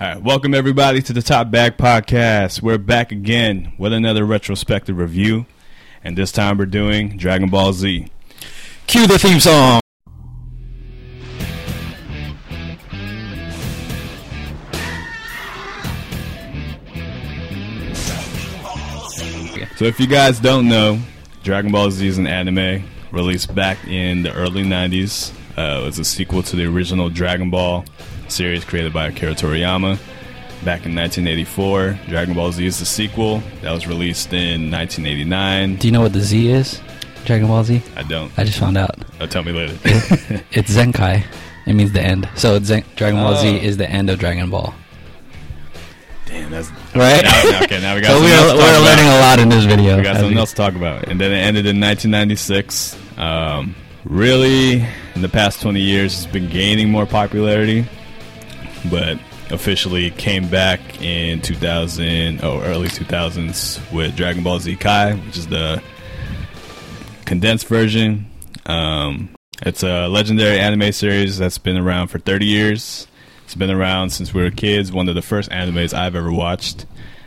All right, welcome everybody to the Top Back Podcast. We're back again with another retrospective review, and this time we're doing Dragon Ball Z. Cue the theme song. So, if you guys don't know, Dragon Ball Z is an anime released back in the early 90s. Uh, it was a sequel to the original Dragon Ball series created by Akira Toriyama back in 1984. Dragon Ball Z is the sequel that was released in 1989. Do you know what the Z is? Dragon Ball Z? I don't. I just found out. Oh, tell me later. It's Zenkai. It means the end. So it's Zen- Dragon Ball Oh. Z is the end of Dragon Ball. Damn, that's Right? Now- now- okay, now we got so something we're, else to talk we're about. learning a lot in this video. we got something we- else to talk about. And then it ended in 1996. Um, really, in the past 20 years, it's been gaining more popularity, but officially came back in 2000, oh, early 2000s with Dragon Ball Z Kai, which is the condensed version. Um, it's a legendary anime series that's been around for 30 years. It's been around since we were kids. One of the first animes I've ever watched.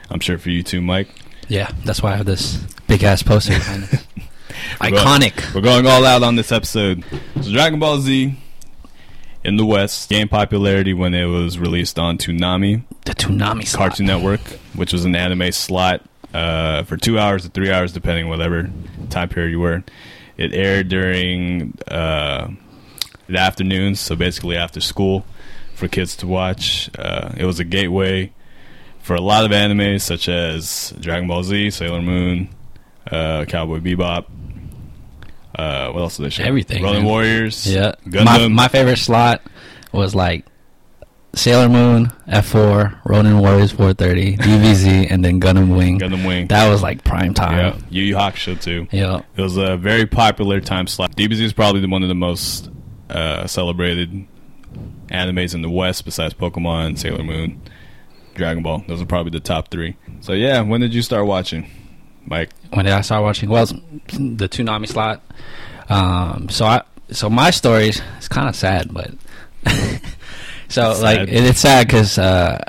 I'm sure for you too, Mike. Yeah, that's why I have this big ass poster behind us. We're going- Iconic. We're going all out on this episode. So Dragon Ball Z in the West gained popularity when it was released on Toonami The Toonami slot. Cartoon Network, which was an anime slot uh, for two hours to three hours, depending whatever time period you were. It aired during uh, the afternoons, so basically after school for kids to watch. Uh, it was a gateway for a lot of anime such as Dragon Ball Z, Sailor Moon, uh, Cowboy Bebop. Uh, what else did they show? Everything, Rolling man. Warriors. Yeah. Gundam. My, my favorite slot was like Sailor Moon, F4, Ronin Warriors 430, DBZ, and then Gundam Wing. Gundam Wing. That was like prime yeah. time. Yu Yu Hakusho too. Yeah. It was a very popular time slot. DBZ is probably one of the most uh, celebrated animes in the West, besides Pokemon, Sailor Moon, Dragon Ball. Those are probably the top three. So yeah, when did you start watching, Mike? when did I start watching? Well, the Toonami slot. Um, so I, so my story is it's kind of sad, but so It's like sad. it, it's sad because uh,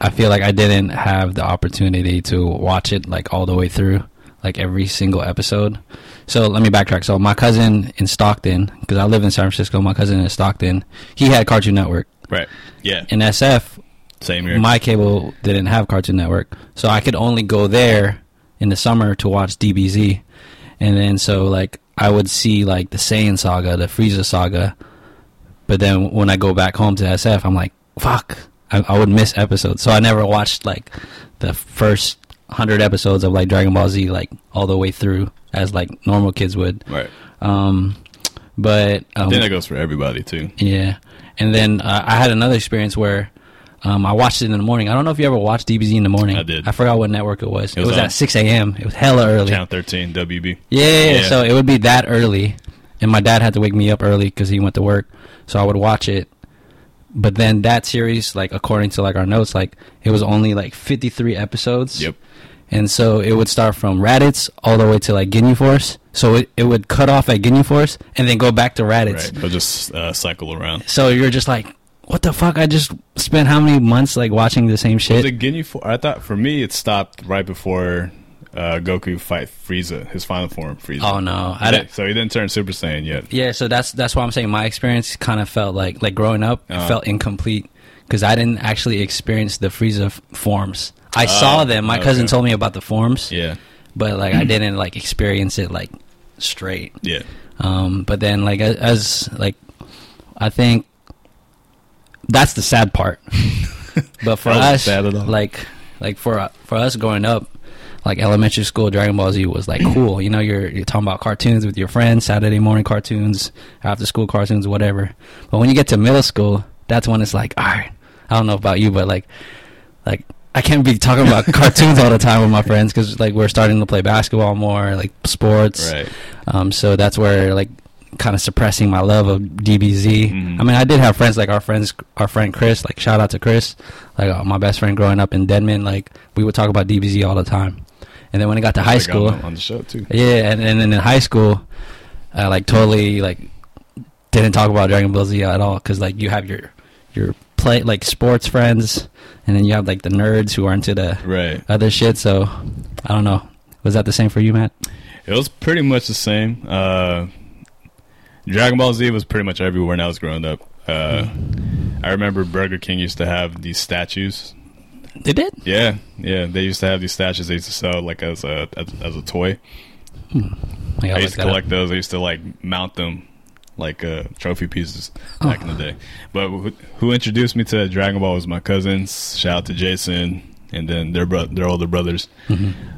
I feel like I didn't have the opportunity to watch it like all the way through, like every single episode. So let me backtrack. So my cousin in Stockton, because I live in San Francisco, my cousin in Stockton, he had Cartoon Network. Right. Yeah. In SF, Same here. my cable didn't have Cartoon Network, so I could only go there in the summer to watch DBZ, and then so like I would see like the Saiyan saga, the Frieza saga, but then when I go back home to SF, I'm like, fuck, I, I would miss episodes, so I never watched like the first hundred episodes of like Dragon Ball Z like all the way through as like normal kids would. right. Um, but um, then that goes for everybody too. yeah, and then uh, I had another experience where um, I watched it in the morning. I don't know if you ever watched DBZ in the morning. I did. I forgot what network it was. It was was, at six a.m. It was hella early. Channel 13, WB. Yeah, yeah, so it would be that early, and my dad had to wake me up early because he went to work. So I would watch it. But then that series, like according to like our notes, like it was only like fifty three episodes. Yep. And so it would start from Raditz all the way to like Ginyu Force. So it, it would cut off at Ginyu Force and then go back to Raditz. Right. They'll just uh, cycle around. So you're just like, what the fuck? I just spent how many months like watching the same Was shit? it Ginyu for? I thought for me it stopped right before uh, Goku fight Frieza, his final form Frieza. oh no, I don't. so he didn't turn Super Saiyan yet. Yeah, so that's that's why I'm saying my experience kind of felt like like growing up, it Uh-huh. felt incomplete because I didn't actually experience the Frieza f- forms. I saw them. My cousin told me about the forms, Yeah. but like I didn't like experience it like straight. Yeah. Um, but then like as, as like I think that's the sad part. but for us, sad at all. like like for for us growing up, like elementary school, Dragon Ball Z was like cool. You know, you're you're talking about cartoons with your friends, Saturday morning cartoons, after school cartoons, whatever. But when you get to middle school, that's when it's like, all right, I don't know about you, but like like I can't be talking about cartoons all the time with my friends because like we're starting to play basketball more, like sports. Right. Um, so that's where like kind of suppressing my love of DBZ. Mhm. I mean, I did have friends like our friends, our friend Chris. Like shout out to Chris, like uh, my best friend growing up in Deadman. Like we would talk about DBZ all the time. And then when I got to high school, on, the show too. yeah, and, and then in high school, I like totally like didn't talk about Dragon Ball Z at all because like you have your your play like sports friends, and then you have like the nerds who are into the Right. other shit. So I don't know. Was that the same for you, Matt? It was pretty much the same. Uh, Dragon Ball Z was pretty much everywhere when I was growing up. Uh, I remember Burger King used to have these statues. They did. Yeah, yeah, they used to have these statues. They used to sell like as a as, as a toy. Like, I used to collect those. I used to like mount them like uh, trophy pieces back in the day. But who, who introduced me to Dragon Ball was my cousins. Shout out to Jason and then their bro- their older brothers.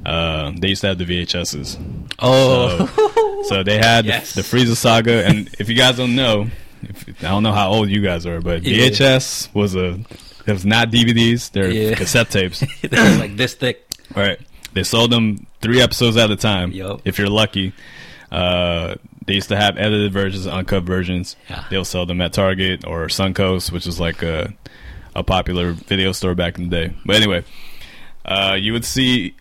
Uh, they used to have the VHSs. Oh, So, so they had Yes. the, the Frieza saga, and if you guys don't know, if, I don't know how old you guys are, but Yeah. VHS was a it was not DVDs; they're Yeah. cassette tapes. they like this thick. right? They sold them three episodes at a time. Yup. If you're lucky, uh, they used to have edited versions, uncut versions. Yeah. They'll sell them at Target or Suncoast, which is like a a popular video store back in the day. But anyway, uh, you would see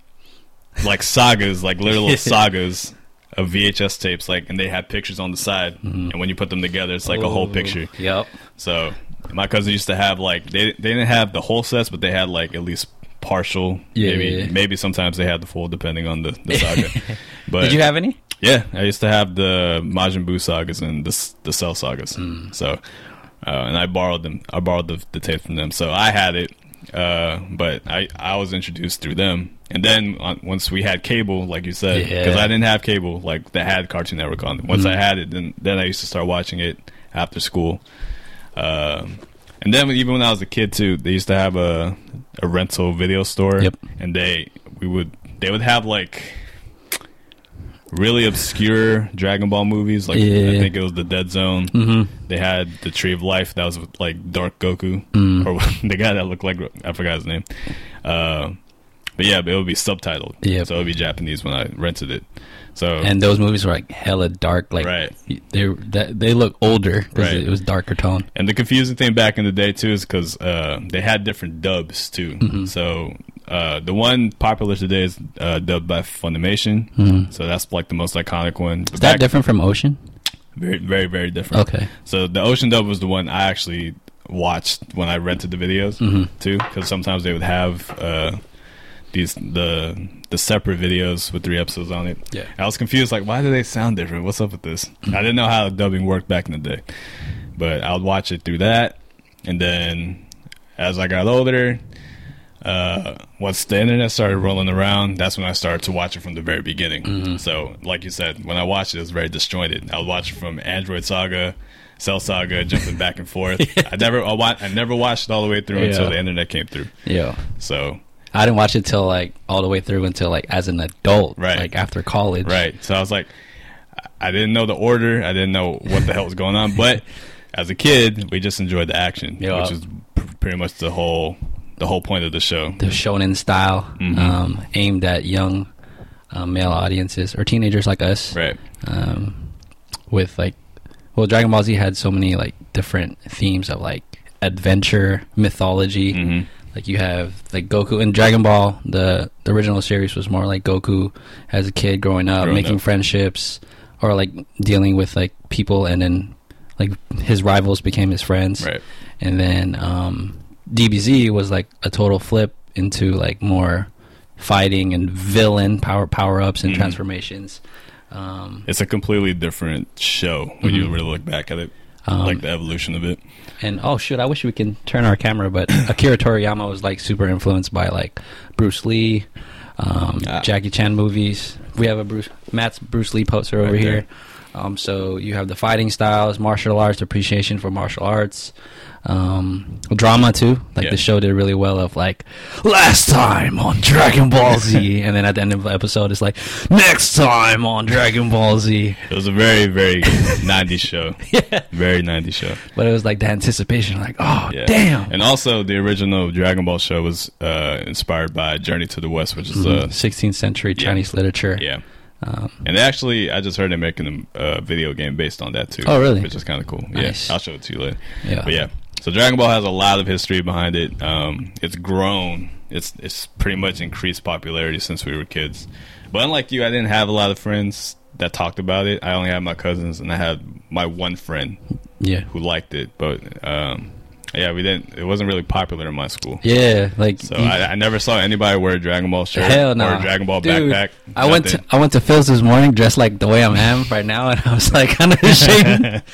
like sagas, like literal sagas of VHS tapes, like, and they had pictures on the side, and when you put them together, it's like a whole Oh, picture. Yep. So my cousin used to have like they they didn't have the whole sets, but they had like at least partial. Yeah, maybe yeah, yeah. maybe sometimes they had the full, depending on the, the saga. but Did you have any? yeah, I used to have the Majin Buu sagas and the the Cell sagas. Hmm. So, uh, and I borrowed them. I borrowed the, the tape from them. So I had it, uh, but I I was introduced through them. And then on, once we had cable, like you said, because Yeah. I didn't have cable, like that had Cartoon Network on. Once I had it, then then I used to start watching it after school. Um, and then even when I was a kid too, they used to have a a rental video store. Yep. And they we would they would have like really obscure Dragon Ball movies. Like Yeah. I think it was the Dead Zone. Mm-hmm. They had the Tree of Life that was with, like Dark Goku Mm. or the guy that looked like I forgot his name. Uh, but yeah, but it would be subtitled. Yeah, So it would be Japanese when I rented it. So And those movies were like hella dark. Like Right. they that, they look older because Right. it was darker tone. And the confusing thing back in the day too is because uh, they had different dubs too. Mm-hmm. So uh, the one popular today is uh, dubbed by Funimation. Mhm. So that's like the most iconic one. But Is that back- different from Ocean? Very, very, very different. Okay. So the Ocean dub was the one I actually watched when I rented the videos Mhm. too, because sometimes they would have uh, these the the separate videos with three episodes on it. Yeah. I was confused, like, why do they sound different? What's up with this? I didn't know how dubbing worked back in the day, but I would watch it through that, and then as I got older, uh, once the internet started rolling around, that's when I started to watch it from the very beginning. So, like you said, when I watched it, it was very disjointed. I would watch it from Android Saga. Cell Saga, jumping back and forth. I never, I, wa- I never watched it all the way through until the internet came through. Yeah. So, I didn't watch it till like all the way through until like as an adult, Right. Like after college, Right. So I was like, I- I didn't know the order. I didn't know what the hell was going on. But as a kid, we just enjoyed the action, Yeah. which is pr- pretty much the whole the whole point of the show. The shonen style, Mhm. um, aimed at young uh, male audiences or teenagers like us. Right. um, with like well dragon ball z had so many like different themes of like adventure mythology hmm like you have like goku in dragon ball the the original series was more like goku as a kid growing up Growing making up. friendships or like dealing with like people and then like his rivals became his friends Right. and then um dbz was like a total flip into like more fighting and villain power power-ups and Mhm. transformations um It's a completely different show when you Mhm. really look back at it, Um, like the evolution of it. And oh shoot, I wish we can turn our camera, but Akira Toriyama was like super influenced by like Bruce Lee, um, Ah. Jackie Chan movies. We have a Bruce Matt's Bruce Lee poster over Right here. Um, so you have the fighting styles, martial arts, appreciation for martial arts, um, drama too. Like Yeah. the show did really well of like last time on Dragon Ball Z, and then at the end of the episode, it's like next time on Dragon Ball Z. It was a very, very 90s show. yeah, Very 90s show. but it was like the anticipation, like oh Yeah. damn. And also, the original Dragon Ball show was uh, inspired by Journey to the West, which is uh, 16th century yeah. Chinese literature. yeah. Um, And actually, I just heard they're making a uh, video game based on that too. Oh, really? Which is kind of cool. Nice. Yeah, I'll show it to you later. yeah. But yeah, so Dragon Ball has a lot of history behind it. Um, it's grown. It's it's pretty much increased popularity since we were kids. But unlike you, I didn't have a lot of friends that talked about it. I only had my cousins, and I had my one friend Yeah. who liked it. But um, Yeah, we didn't. It wasn't really popular in my school. Yeah, like So you- I, I never saw anybody wear a Dragon Ball shirt Hell or no, a Dragon Ball Dude, backpack. I went to. I went to Phil's this morning dressed like the way I am right now, and I was like kind of ashamed.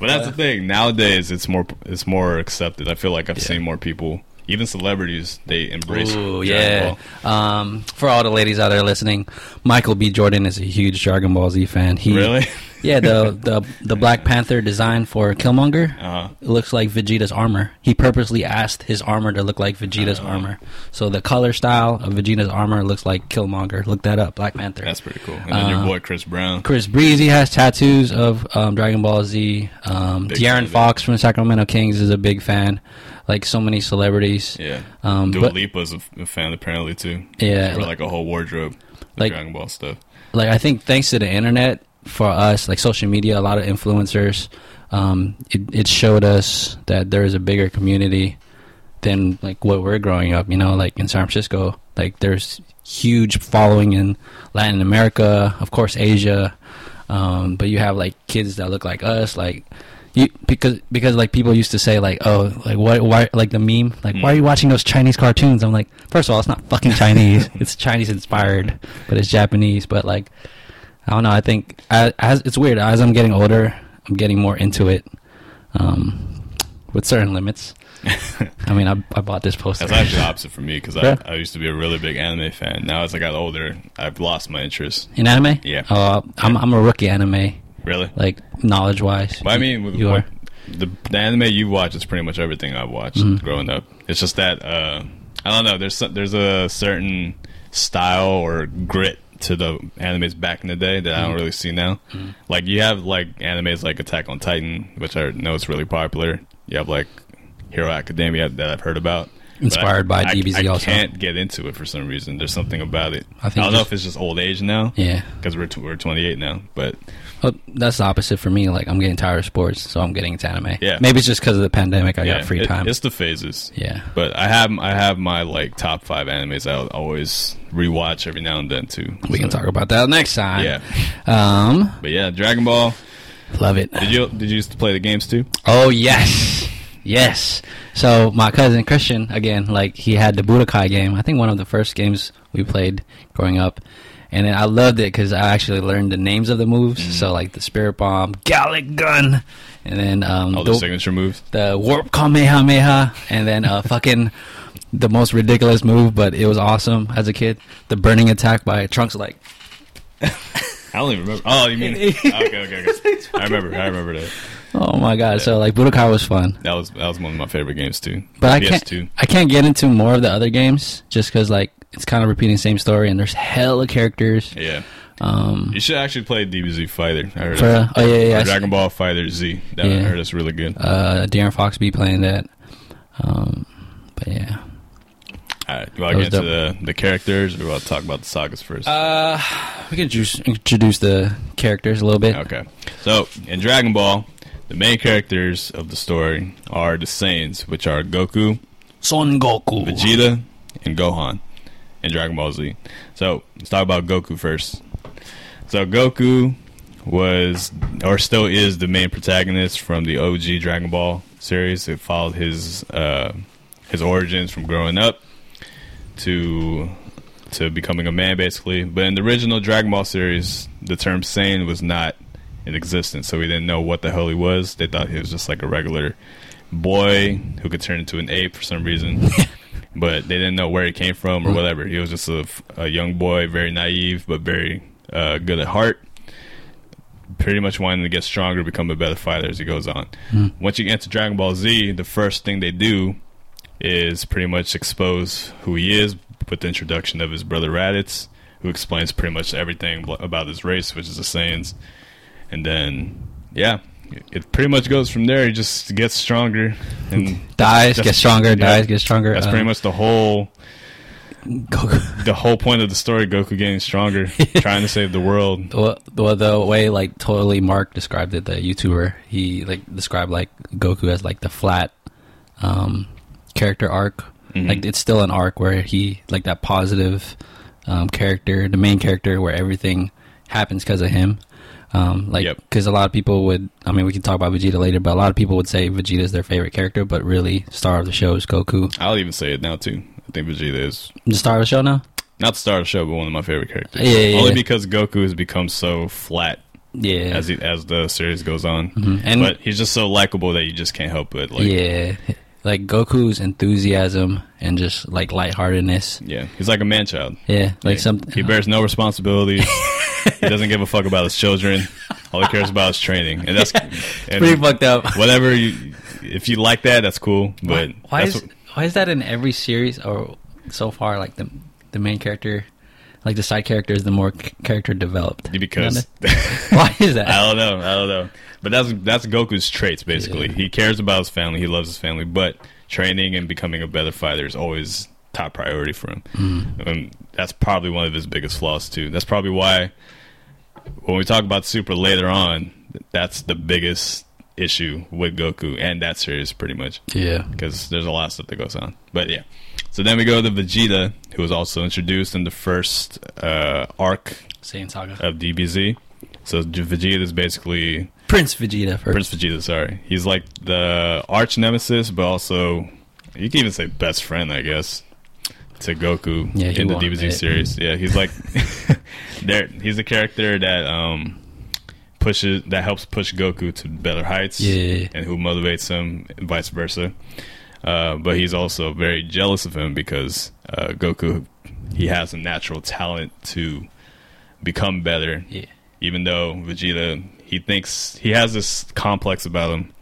But that's the thing. Nowadays, it's more it's more accepted. I feel like I've seen more people, even celebrities, they embrace. Ooh, yeah. Um, for all the ladies out there listening, Michael B. Jordan is a huge Dragon Ball Z fan. He, Really? Yeah, the the the Black Panther design for Killmonger Uh-huh. it looks like Vegeta's armor. He purposely asked his armor to look like Vegeta's Uh-huh. armor. So the color style of Vegeta's armor looks like Killmonger. Look that up, Black Panther. That's pretty cool. And then your Uh, boy Chris Brown. Chris Breezy has tattoos of um, Dragon Ball Z. Um, De'Aaron. Fox from Sacramento Kings is a big fan. Like so many celebrities. Yeah. Um, Dua but- Lipa's a fan apparently too. Yeah, For like- like a whole wardrobe Like- Dragon Ball stuff. like I think thanks to the internet for us, like social media, a lot of influencers, um, it, it showed us that there is a bigger community than like what we're growing up. You know, like in San Francisco, like there's huge following in Latin America, of course Asia, um, but you have like kids that look like us, like. You, because because like people used to say like oh like why why like the meme like why are you watching those Chinese cartoons I'm like first of all it's not fucking Chinese it's Chinese inspired but it's Japanese but like I don't know. I think as, as it's weird as I'm getting older, I'm getting more into it, um, with certain limits. I mean, I, I bought this poster. That's actually the opposite for me because Yeah. I, I used to be a really big anime fan. Now as I got older, I've lost my interest. in anime. Yeah. Uh, I'm I'm a rookie anime, Really? like knowledge wise. But I mean, with, you what, are. the the anime you watch is pretty much everything I've watched Mm-hmm. growing up. It's just that uh, I don't know. There's there's a certain style or grit to the animes back in the day that I don't mm. really see now. Mm. Like you have like animes like Attack on Titan, which I know is really popular. You have like Hero Academia that I've heard about. Inspired by I, DBZ I, I also. can't get into it for some reason. There's something about it. I I, don't know if it's just old age now. Yeah. Because we're t- we're 28 now, but Well, that's the opposite for me. Like I'm getting tired of sports, so I'm getting into anime. Yeah. Maybe it's just because of the pandemic. I yeah, got free it- time. It's the phases. yeah. But I have I have my like top five animes I'll always rewatch every now and then too. We can talk about that next time. Yeah, Um. but yeah, Dragon Ball. Love it. Did you did you used to play the games too? Oh yes, yes. So my cousin Christian again, like he had the Budokai game. I think one of the first games we played growing up, and then I loved it because I actually learned the names of the moves. Mm-hmm. So like the Spirit Bomb, Galick Gun, and then um, All the, the signature moves. the Warp Kamehameha, and then uh, fucking the most ridiculous move, but it was awesome as a kid. The Burning Attack by Trunks. Like I don't even remember. Oh, you mean okay, okay, okay. I remember. I remember that. Oh my god. So like Budokai was fun. That was that was one of my favorite games too. But I PS2. can't. I can't get into more of the other games just because like it's kind of repeating the same story, and there's hella characters. Yeah. Um, You should actually play DBZ Fighter. I heard For, oh, yeah, yeah, yeah. Dragon Ball Fighter Z. That I Yeah. heard it's really good. uh, De'Aaron Fox be playing that. Um, but yeah. All right, you want to get into the, the characters, or we want to talk about the sagas first? Uh, we can introduce the characters a little bit. Okay. So, in Dragon Ball, the main characters of the story are the Saiyans, which are Goku, Son Goku. Vegeta, and Gohan in Dragon Ball Z. So, let's talk about Goku first. So, Goku was, or still is, the main protagonist from the OG Dragon Ball series. It followed his uh, his origins from growing up to to becoming a man, basically. But in the original Dragon Ball series, the term Saiyan was not in existence, so we didn't know what the hell he was. They thought he was just like a regular boy who could turn into an ape for some reason. but they didn't know where he came from or whatever. He was just a, a young boy, very naive, but very uh, good at heart. Pretty much wanting to get stronger, become a better fighter as he goes on. Once you get into Dragon Ball Z, the first thing they do is pretty much expose who he is with the introduction of his brother Raditz, who explains pretty much everything about his race, which is the Saiyans. And then, yeah, it- it pretty much goes from there. He just gets stronger and Dies, gets stronger. yeah. Dies, gets stronger. that's Uh, pretty much the whole Goku. the whole point of the story. Goku getting stronger, trying to save the world. Well, well, the way like totally Mark described it, the YouTuber, he like described like Goku as like the flat um, character arc. Mhm. Like it's still an arc where he like that positive um, character, the main character, where everything happens because of him. Um, like, Yep. because a lot of people would, I mean, we can talk about Vegeta later, but a lot of people would say Vegeta is their favorite character, but really, star of the show is Goku. I'll even say it now too. I think Vegeta is The star of the show now? not the star of the show, but one of my favorite characters. Yeah, yeah, Only yeah. because Goku has become so flat Yeah. as he, as the series goes on. Mhm. And but he's just so likable that you just can't help but like. yeah, like Goku's enthusiasm and just like lightheartedness. Yeah, he's like a man child. Yeah, like Yeah. some. He bears no responsibility. he doesn't give a fuck about his children. All he cares about is training, and that's and pretty fucked up. whatever you. If you like that, that's cool. But why that's is what- why is that in every series or so far? Like the the main character, like the side characters, the more c- character developed. because why is that? I don't know. I don't know. But that's that's Goku's traits basically. Yeah. He cares about his family. He loves his family, but training and becoming a better fighter is always top priority for him. Mm. And that's probably one of his biggest flaws too. That's probably why when we talk about Super later on, that's the biggest issue with Goku and that series pretty much yeah, because there's a lot of stuff that goes on. But yeah. So then we go to Vegeta, who was also introduced in the first uh, arc Saiyan Saga. of DBZ. So Vegeta is basically Prince Vegeta first. Prince Vegeta. Sorry, he's like the arch nemesis, but also you can even say best friend, I guess, to Goku Yeah, in the DBZ it. series. Yeah, he's like there. He's a character that um pushes that helps push Goku to better heights. Yeah. and who motivates him, and vice versa. Uh, but he's also very jealous of him because uh, Goku he has a natural talent to become better. Yeah, even though Vegeta he thinks he has this complex about him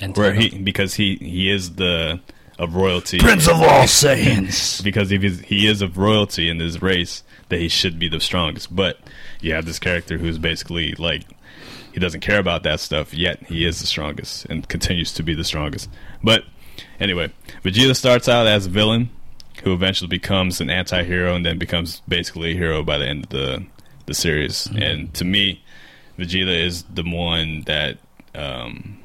and where he because he he is the of royalty. Prince of all Saiyans. because if he's, he is of royalty in this race that he should be the strongest. But you have this character who's basically like he doesn't care about that stuff yet. He is the strongest and continues to be the strongest. But anyway Vegeta starts out as a villain who eventually becomes an anti-hero and then becomes basically a hero by the end of the the series and to me Vegeta is the one that um,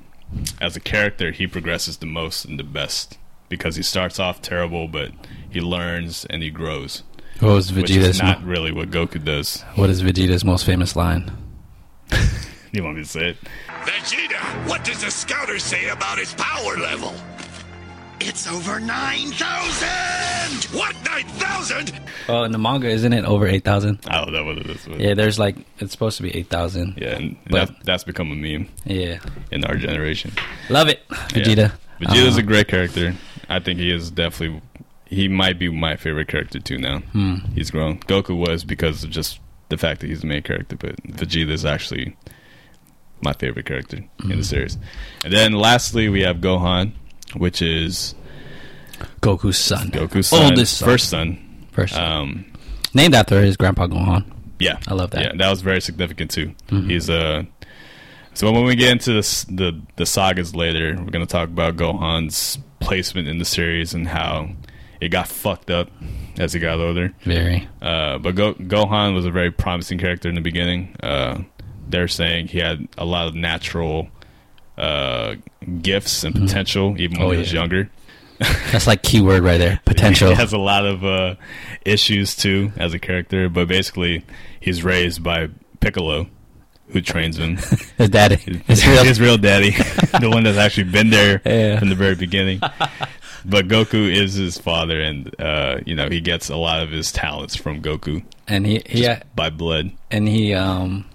as a character he progresses the most and the best because he starts off terrible but he learns and he grows What was which is Vegeta's? not really what Goku does what is Vegeta's most famous line? you want me to say it Vegeta, what does the scouter say about his power level? It's over 9,000! What, 9,000? Oh, in the manga, isn't it over eight thousand? I don't know what it is but Yeah, there's like it's supposed to be eight thousand. yeah and But- that, that's become a meme Yeah, in our generation love it, Vegeta. Vegeta's Uh, a great character I think he is definitely he might be my favorite character too now hmm. he's grown. Goku was because of just the fact that he's the main character, but Vegeta is actually my favorite character in the series. And then lastly, we have Gohan, which is Goku's son, Goku's son, oldest son. first son. First son. Um, named after his grandpa Gohan. yeah, I love that. Yeah, that was very significant too. Mhm. He's uh, so when we get into this, the the sagas later, we're gonna talk about Gohan's placement in the series and how it got fucked up as he got older. Very. Uh, but Go- Gohan was a very promising character in the beginning. Uh, they're saying he had a lot of natural uh, gifts and potential, even when Oh, he was yeah. younger. That's like keyword right there. Potential. he has a lot of uh, issues too as a character, but basically, he's raised by Piccolo, who trains him. His daddy. his, His real. his real daddy, the one that's actually been there Yeah. from the very beginning. But Goku is his father, and uh, you know he gets a lot of his talents from Goku and he he just by blood. and he um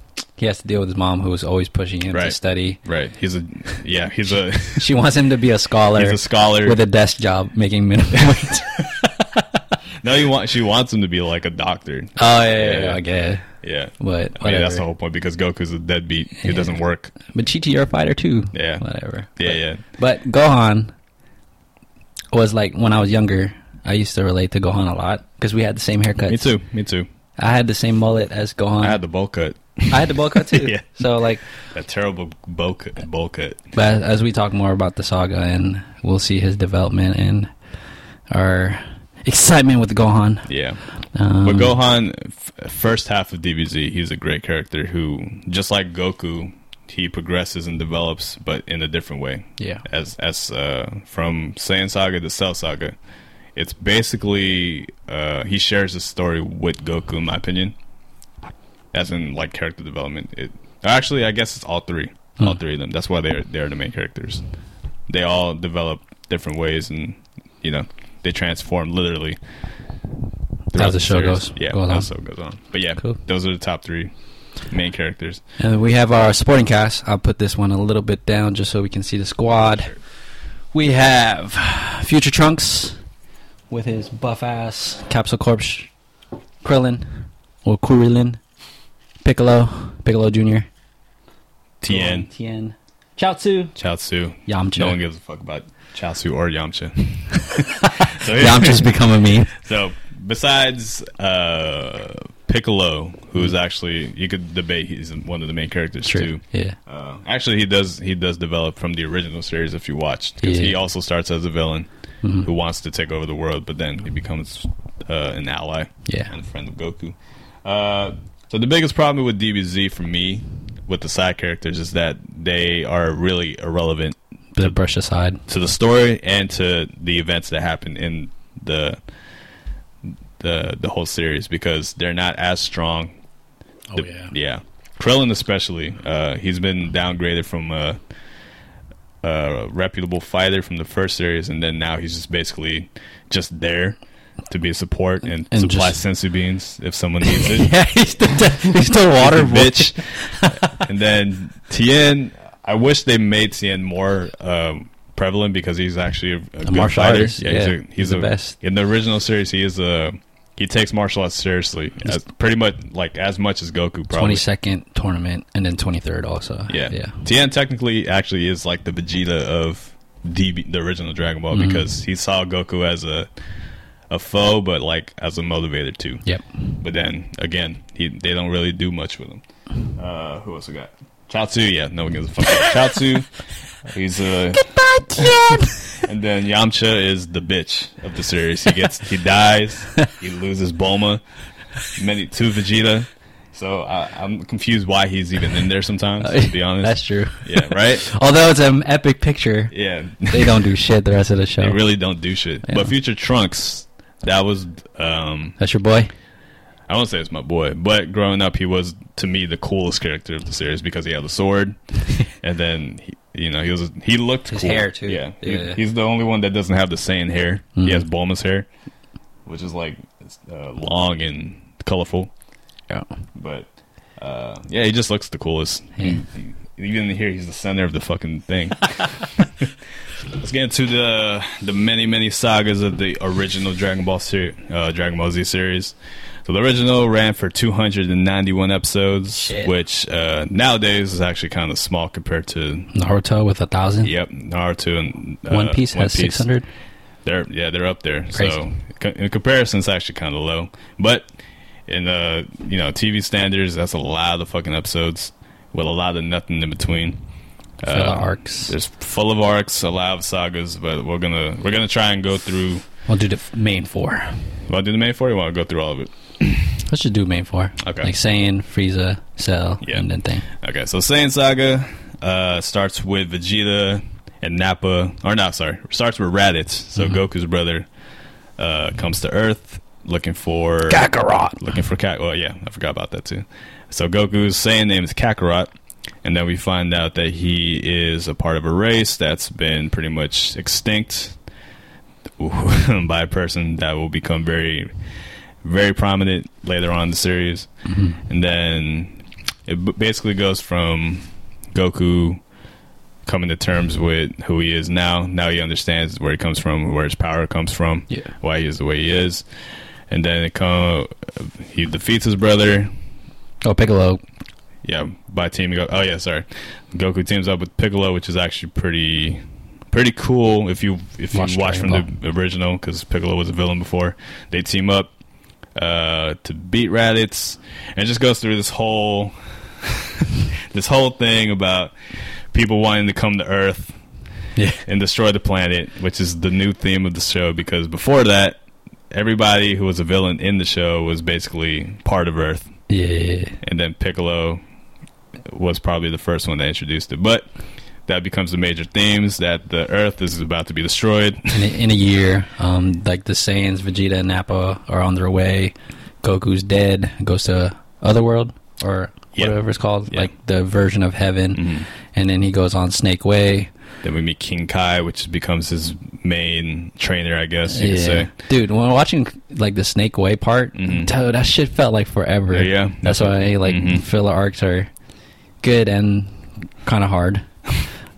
he has to deal with his mom who is always pushing him to study. Right. He's a yeah. He's a She wants him to be a scholar he's a scholar. with a desk job making minimum wage. no, he want she wants him to be like a doctor. oh yeah, yeah, Yeah. yeah, okay. Yeah. But I mean, that's the whole point because Goku's a deadbeat. He Yeah. doesn't work. But Chi Chi, you're a fighter too. Yeah. Whatever. Yeah, But- yeah. But Gohan was like when I was younger. I used to relate to Gohan a lot because we had the same haircut. Me too. Me too. I had the same mullet as Gohan. I had the bowl cut. I had the bowl cut too. Yeah. So like, a terrible bowl cut. Bowl cut. but as, we talk more about the saga and we'll see his development and our excitement with Gohan. Yeah. Um, But Gohan, f- first half of DBZ, he's a great character who, just like Goku, he progresses and develops, but in a different way. Yeah. As as uh, from Saiyan Saga to Cell Saga, it's basically uh, he shares the story with Goku, in my opinion. As in like character development, it Actually, I guess it's all three. All Hmm. three of them. That's why they're they're the main characters. They all develop different ways, and you know they transform literally. throughout the show series. goes- Yeah, goes how on. the goes on. But yeah, Cool. those are the top three main characters. And we have our supporting cast. I'll put this one a little bit down just so we can see the squad. We have Future Trunks with his buff ass Capsule Corp, Krillin or Kurilin, Piccolo, Piccolo Jr., Tien, Tien, Chaozu, Chaozu. Yamcha. No one gives a fuck about Chaozu or Yamcha. so, yeah. Yamcha's become a meme. So besides uh, Piccolo, who's actually you could debate he's one of the main characters too. Yeah. Uh, actually, he does he does develop from the original series if you watched because he also starts as a villain Mhm. who wants to take over the world, but then he becomes uh, an ally Yeah. and a friend of Goku. Uh, so the biggest problem with DBZ for me with the side characters is that they are really irrelevant brush aside. to the story and to the events that happen in the the the whole series because they're not as strong. Oh, The- yeah. yeah. Krillin especially, uh, he's been downgraded from a, a reputable fighter from the first series, and then now he's just basically just there to be a support and, And supply just- senzu beans if someone needs it. yeah, he's the, he's the water bitch. and then Tien, I wish they made Tien more um, prevalent because he's actually a, a, good martial fighter. artist, he's, yeah, a, he's, he's the best. In the original series, he is a he takes martial arts seriously, as, pretty much like as much as Goku. Probably. Twenty second tournament and then twenty third also. Yeah, yeah. Tien technically actually is like the Vegeta of DB, the original Dragon Ball Mhm. because he saw Goku as a a foe, but like as a motivator too. Yep. But then again, he they don't really do much with him. Uh, who else we got? Chaozu, yeah, no one gives a fuck. about Chaozu, he's uh, and then Yamcha is the bitch of the series. He gets he dies, he loses Bulma, many to Vegeta. So I, I'm confused why he's even in there sometimes. To be honest, That's true. Yeah, right. Although it's an epic picture, Yeah, they don't do shit the rest of the show. they really don't do shit. Yeah. But Future Trunks, that was um, That's your boy. I won't say it's my boy, but growing up, he was to me the coolest character of the series because he had the sword, and then he, you know he was he looked His cool. hair, too. Yeah, he- Yeah. he's the only one that doesn't have the Saiyan hair. Mhm. He has Bulma's hair, which is like uh, long and colorful. Yeah. But uh, yeah, he just looks the coolest. Yeah. He- he- even here, he's the center of the fucking thing. Let's get into the the many many sagas of the original Dragon Ball ser- uh, Dragon Ball Z series. So the original ran for 291 episodes, Shit. which uh, nowadays is actually kind of small compared to Naruto with a thousand. yep Naruto and uh, One Piece has six hundred. They're yeah they're up there. Crazy. So co- in comparison, it's actually kind of low, but in uh you know TV standards, that's a lot of fucking episodes with a lot of nothing in between. Full of Uh, arcs. There's full of arcs, a lot of sagas, but we're gonna we're gonna try and go through. We'll do the main four. Want to do the main four? You want to go through all of it? Let's just do main four. Okay. Like Saiyan, Frieza, Cell, Yeah. and then thing. Okay, so Saiyan Saga uh, starts with Vegeta and Nappa, or not? Sorry, starts with Raditz. So Mhm. Goku's brother uh, comes to Earth looking for Kakarot. looking for Kak. Well, yeah, I forgot about that too. So Goku's Saiyan name is Kakarot, and then we find out that he is a part of a race that's been pretty much extinct by a person that will become very, very prominent later on in the series. Mhm. And then it b- basically goes from Goku coming to terms with who he is now. Now he understands where he comes from, where his power comes from, Yeah. why he is the way he is. And then it come, he defeats his brother. Oh, Piccolo. Yeah, by teaming up. Oh yeah, sorry. Goku teams up with Piccolo, which is actually pretty, pretty cool. If you if you Watch watch from the original, because Piccolo was a villain before, they team up uh, to beat Raditz, and just goes through this whole this whole thing about people wanting to come to Earth Yeah. and destroy the planet, which is the new theme of the show. Because before that, everybody who was a villain in the show was basically part of Earth Yeah. and then Piccolo was probably the first one that introduced it. But that becomes the major themes that the Earth is about to be destroyed. In a, in a year, um, like the Saiyans, Vegeta and Nappa are on their way. Goku's dead. Goes to Otherworld. or Yeah. whatever it's called, Yeah. like the version of heaven. Mhm. And then he goes on Snake Way. Then we meet King Kai, which becomes his main trainer, I guess you could say. dude. When watching like the Snake Way part, Mhm. dude, that shit felt like forever. Yeah, yeah. that's why like Mhm. filler arcs are good and kind of hard.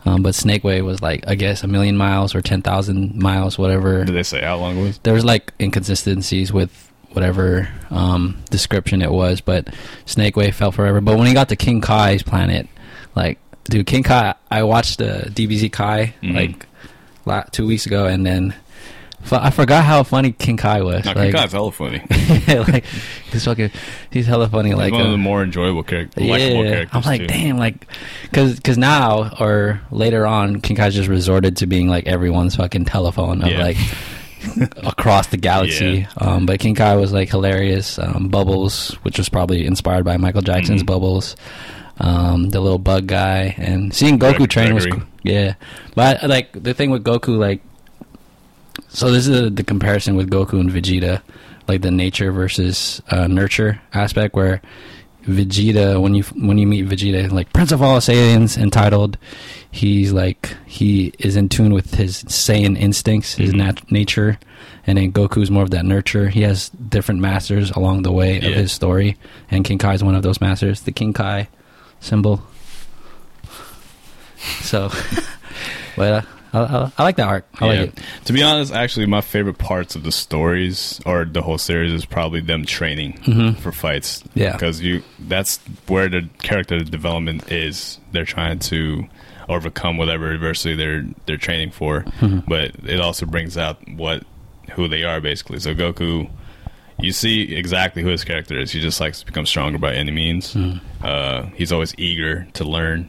Um, but Snake Way was like I guess a million miles or ten thousand miles, whatever. Did they say how long it was? There was like inconsistencies with whatever um, description it was, but Snake Way felt forever. But when he got to King Kai's planet, like dude, King Kai, I watched the DBZ Kai Mhm. like la- two weeks ago, and then I forgot how funny King Kai was. No, like, King Kai's hella funny. like he's fucking, he's hella funny. He's like one of uh, the more enjoyable characters, yeah, characters. I'm like, too. damn, like, cause, cause now or later on, King Kai just resorted to being like everyone's fucking telephone of Yeah. like across the galaxy. Um, but King Kai was like hilarious. Um, Bubbles, which was probably inspired by Michael Jackson's Mhm. Bubbles. Um, the little bug guy and seeing Goku Greg- train was Gregory. cool. yeah. But like the thing with Goku, like, so this is the comparison with Goku and Vegeta, like the nature versus uh, nurture aspect, where Vegeta, when you when you meet Vegeta, like Prince of all Saiyans, entitled, he's like he is in tune with his Saiyan instincts, his Mhm. nat- nature, and then Goku's more of that nurture. He has different masters along the way of his story, and King Kai is one of those masters. The King Kai symbol. So, but uh, I, I, I like that arc. I yeah. like it. To be honest, actually, my favorite parts of the stories or the whole series is probably them training Mhm. for fights. Yeah. because you that's where the character development is. They're trying to overcome whatever adversity they're they're training for, Mhm. but it also brings out what who they are basically. So Goku. You see exactly who his character is. He just likes to become stronger by any means. Mhm. Uh, he's always eager to learn,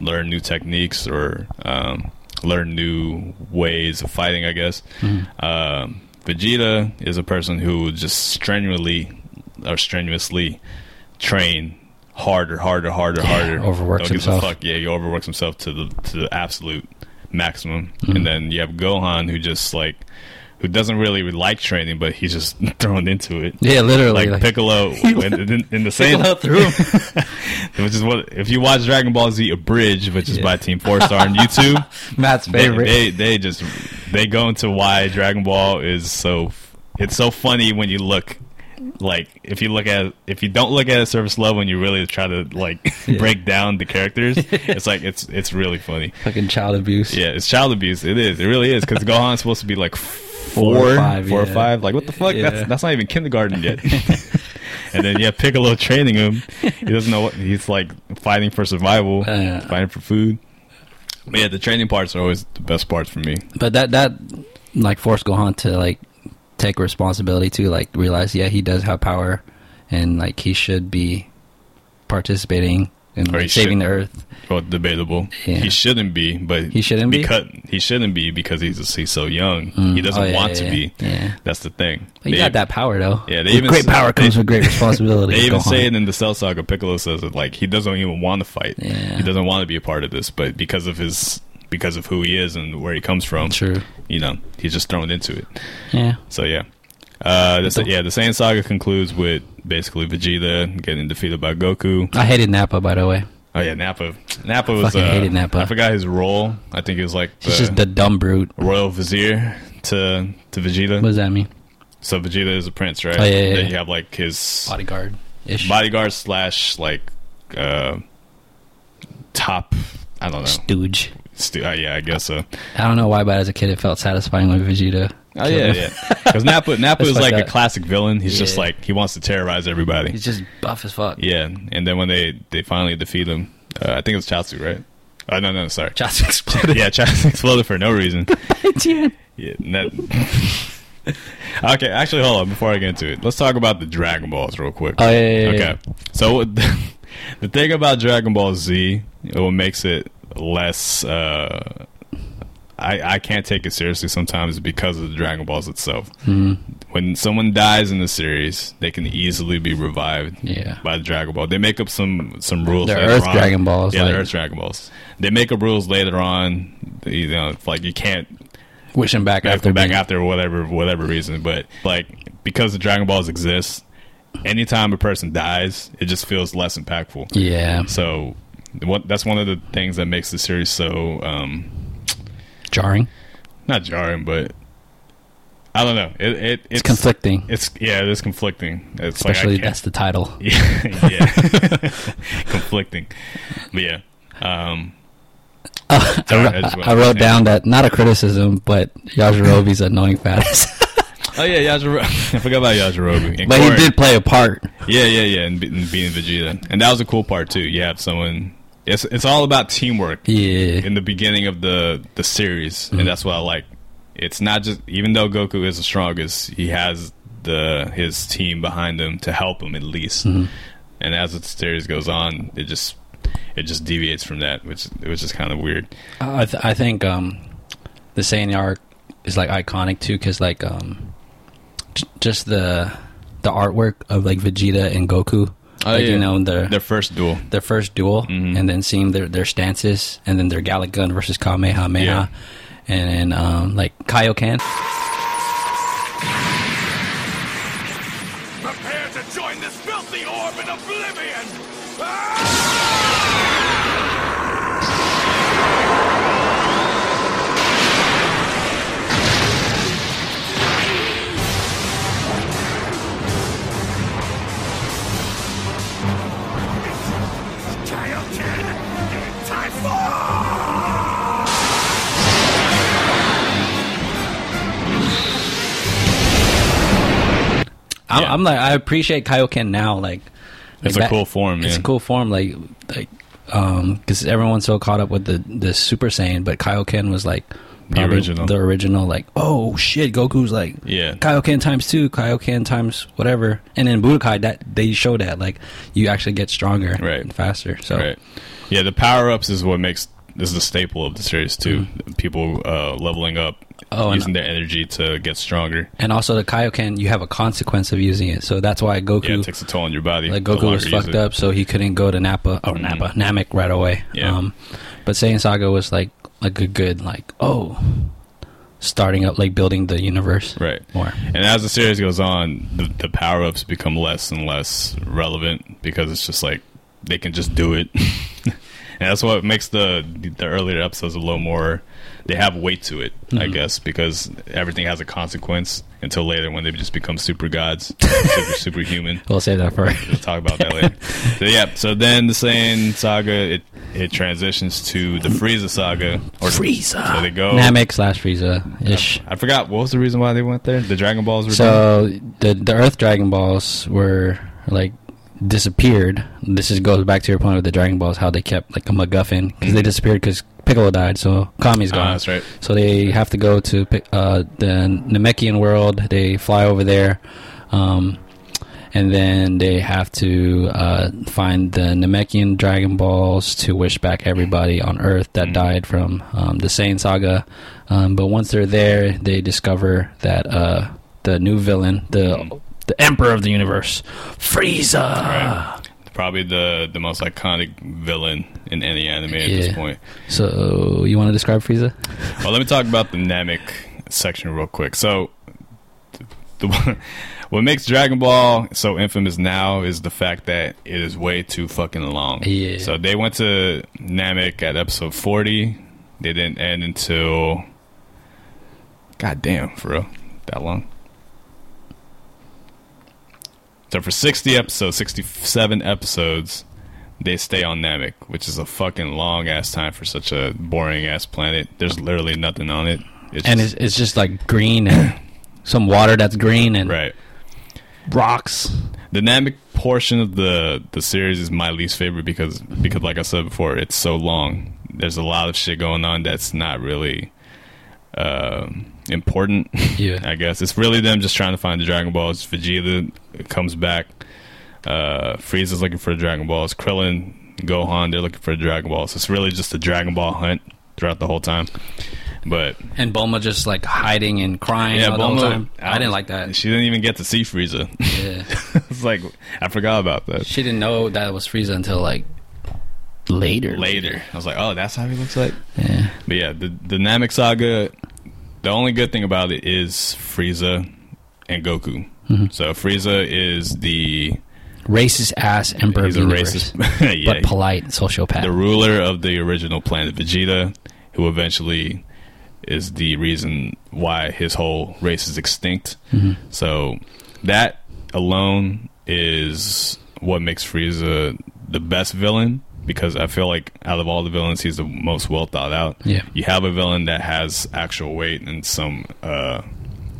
learn new techniques or um, learn new ways of fighting. I guess. Mhm. Um, Vegeta is a person who just strenuously or strenuously train harder, harder, harder, harder. overworks Don't himself. Fuck. Yeah, he overworks himself to the to the absolute maximum. Mhm. And then you have Gohan who just like who doesn't really like training, but he's just thrown into it. Yeah, literally. Like, like- Piccolo in, in, in the same, Piccolo threw which is what if you watch Dragon Ball Z Abridged, which is Yeah. by Team Four Star on YouTube, Matt's they, favorite. they they just they go into why Dragon Ball is so it's so funny when you look like if you look at if you don't look at a surface level and you really try to like Yeah. break down the characters, it's like it's it's really funny. fucking child abuse. Yeah, it's child abuse. It is. It really is because Gohan's supposed to be like Four four, or five, four or five. Like what the fuck? Yeah. That's that's not even kindergarten yet. and then yeah, Piccolo training him. He doesn't know what he's like fighting for survival, Uh, fighting for food. But yeah, the training parts are always the best parts for me. But that that like forced Gohan to like take responsibility to like realize yeah he does have power and like he should be participating Or like, saving should- the earth. Well, debatable. Yeah. He shouldn't be, but He shouldn't be? because he shouldn't be because he's he's so young. Mm. He doesn't Oh, yeah, want yeah, to be. Yeah. That's the thing. But you They- got that power though. Yeah, they with even great say- power comes they- with great responsibility. They even Gohan. say it in the Cell Saga. Piccolo says it like he doesn't even want to fight. Yeah. He doesn't want to be a part of this, but because of his because of who he is and where he comes from, True. you know, he's just thrown into it. Yeah. So yeah, uh, the, yeah, the Saiyan Saga concludes with basically Vegeta getting defeated by Goku. I hated Nappa by the way. Oh yeah, Nappa. Nappa was. Fucking uh, hated Nappa. I forgot his role. I think it was like He's just the dumb brute. royal vizier to to Vegeta. What does that mean? So Vegeta is a prince, right? Oh, yeah, yeah, Then yeah. you have like his Bodyguard. Ish. bodyguard slash like uh top. I don't know. Stooge. Stu- uh, yeah, I guess so. I don't know why, but as a kid, it felt satisfying when Vegeta. Oh yeah, yeah. Because Nappa Nappa is like a classic villain. He's just like he wants to terrorize everybody. He's just buff as fuck. Yeah, and then when they they finally defeat him, uh, I think it was Chaozu, right? Oh no, no, sorry. Just exploded. yeah, Chaozu exploded for no reason. yeah. Yeah, that- okay, actually, hold on. Before I get into it, let's talk about the Dragon Balls real quick. Oh yeah, yeah, yeah, Okay. So what- the thing about Dragon Ball Z, what makes it less, uh, I I can't take it seriously sometimes because of the Dragon Balls itself. Mhm. When someone dies in the series, they can easily be revived Yeah. by the Dragon Ball. They make up some some rules. Later Earth on. Dragon Balls, Yeah, like- they're Earth Dragon Balls. They make up rules later on. You know, like you can't Wishing back after after back being- after whatever whatever reason. But like because the Dragon Balls exist, anytime a person dies, it just feels less impactful. Yeah, So, what that's one of the things that makes the series so um, jarring. not jarring, but I don't know. It, it It's conflicting, It's yeah, it is conflicting. It's especially like that's the title. yeah, yeah. conflicting. But yeah, um, I, Sorry, wrote- I I wrote down that not a criticism, but Yajirobe's annoying fattest. oh yeah, Yajirobe. I forgot about Yajirobe. But he did play a part. Yeah, yeah, yeah, and being Vegeta, and that was a cool part too. You have someone. It's it's all about teamwork Yeah, in the beginning of the the series, Mm-hmm. and that's what I like. It's not just even though Goku is the strongest, he has the his team behind him to help him at least. Mm-hmm. And as the series goes on, it just it just deviates from that, which which is kind of weird. I th- I think um, the Saiyan arc is like iconic too, because like um, j- just the the artwork of like Vegeta and Goku. Oh, like, yeah. you know their Their first duel. their first duel, Mhm. and then seeing their their stances, and then their Galick Gun versus Kamehameha, Yeah. and then um, like Kaioken. I'm, Yeah. I'm like I appreciate Kaioken now. Like It's like a cool form, It's yeah. a cool form. Like like um because everyone's so caught up with the the Super Saiyan, but Kaioken was like probably original. The original, like oh shit, Goku's like Yeah. Kaioken times two, Kaioken times whatever, and then Budokai that they show that like you actually get stronger Right. and faster. So Right. Yeah, the power ups is what makes this is a staple of the series too. People uh, leveling up, Mm-hmm. Oh, using their energy to get stronger. and also the Kaioken, you have a consequence of using it. So that's why Goku. Yeah, it takes a toll on your body. like Goku was fucked it. up, so he couldn't go to Nappa or Nappa Namek right away. Yeah. Um, but Saiyan Saga was like like a good like oh, starting up like building the universe Right. more. And as the series goes on, the, the power ups become less and less relevant because it's just like they can just do it. and that's what makes the the earlier episodes a little more they have weight to it, I Mm-hmm. guess, because everything has a consequence until later when they just become super gods, super superhuman. We'll save that for. We'll talk about that later. So yeah, so then the Saiyan saga it it transitions to the Frieza saga. Or Frieza. So they go. Namek slash Frieza ish. I forgot what was the reason why they went there. The Dragon Balls were done? So the the Earth Dragon Balls were like disappeared. This is goes back to your point with the Dragon Balls, how they kept like a MacGuffin because they disappeared because Piccolo died, so Kami's gone. that's right. So they have to go to uh, the Namekian world. They fly over there, um, and then they have to uh, find the Namekian Dragon Balls to wish back everybody on Earth that Mm-hmm. died from um, the Saiyan Saga. Um, but once they're there, they discover that uh, the new villain, the the Emperor of the Universe, Frieza. Right. Probably the the most iconic villain in any anime at Yeah. this point. So you want to describe Frieza? Well, let me talk about the Namek section real quick. So, the, the what makes Dragon Ball so infamous now is the fact that it is way too fucking long. Yeah. So they went to Namek at episode forty. They didn't end until. God damn, for real, that long. So for sixty episodes, sixty-seven episodes, they stay on Namek, which is a fucking long ass time for such a boring ass planet. There's literally nothing on it. It's And just- it's, it's just like green and some water that's green and right. rocks. The Namek portion of the the series is my least favorite because because like I said before, it's so long. There's a lot of shit going on that's not really um important. Yeah. I guess it's really them just trying to find the Dragon Balls. Vegeta comes back. Uh, Frieza's looking for the Dragon Balls. Krillin, Gohan, they're looking for the Dragon Balls. It's really just a Dragon Ball hunt throughout the whole time. But And Bulma just like hiding and crying yeah, all the whole Bulma. time. I didn't like that. She didn't even get to see Frieza. Yeah. it's like I forgot about that. she didn't know that it was Frieza until like later. Later, I was like, "Oh, that's how he looks like." Yeah. But yeah, the the Namek saga. The only good thing about it is Frieza and Goku. Mm-hmm. So Frieza is the Racist ass emperor he's a universe, racist, yeah, but polite sociopath. the ruler of the original planet Vegeta, who eventually is the reason why his whole race is extinct. Mm-hmm. So that alone is what makes Frieza the best villain because I feel like out of all the villains, he's the most well thought out. Yeah. you have a villain that has actual weight and some uh,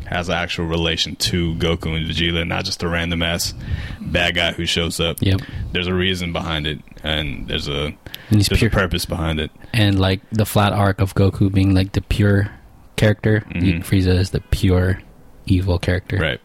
has an actual relation to Goku and Vegeta, not just a random ass bad guy who shows up. Yep. There's a reason behind it, and there's a And there's pure. a purpose behind it. and like the flat arc of Goku being like the pure character, Mhm. Frieza is the pure evil character. Right.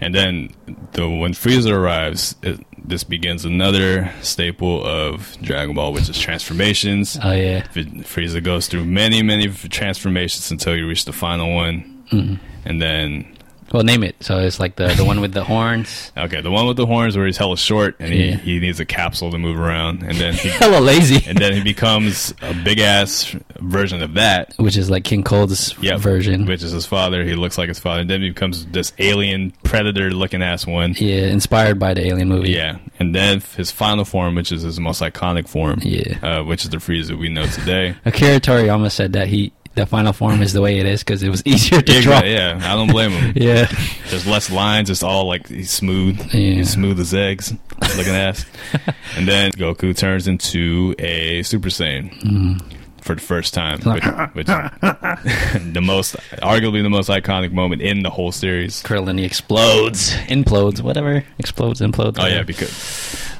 And then the when Frieza arrives, it, this begins another staple of Dragon Ball, which is transformations. Oh yeah. Frieza goes through many, many transformations until you reach the final one, Mm-hmm. and then Well, name it. So it's like the the one with the horns. okay, the one with the horns where he's hella short and he, Yeah. he needs a capsule to move around, and then he, Hella lazy. and then he becomes a big ass version of that. which is like King Cold's Yep, version. which is his father. He looks like his father, and then he becomes this alien predator looking ass one. yeah, inspired by the Alien movie. Yeah, and then his final form, which is his most iconic form, Yeah. uh, which is the Frieza we know today. Akira Toriyama said that he the final form is the way it is because it was easier to yeah, draw. yeah, I don't blame him. Yeah. There's less lines. It's all like he's smooth. Yeah. He's smooth as eggs, looking ass. and then Goku turns into a Super Saiyan for the first time, which, which the most, arguably the most iconic moment in the whole series. Krillin he explodes, implodes, whatever. Explodes, implodes. Oh yeah, because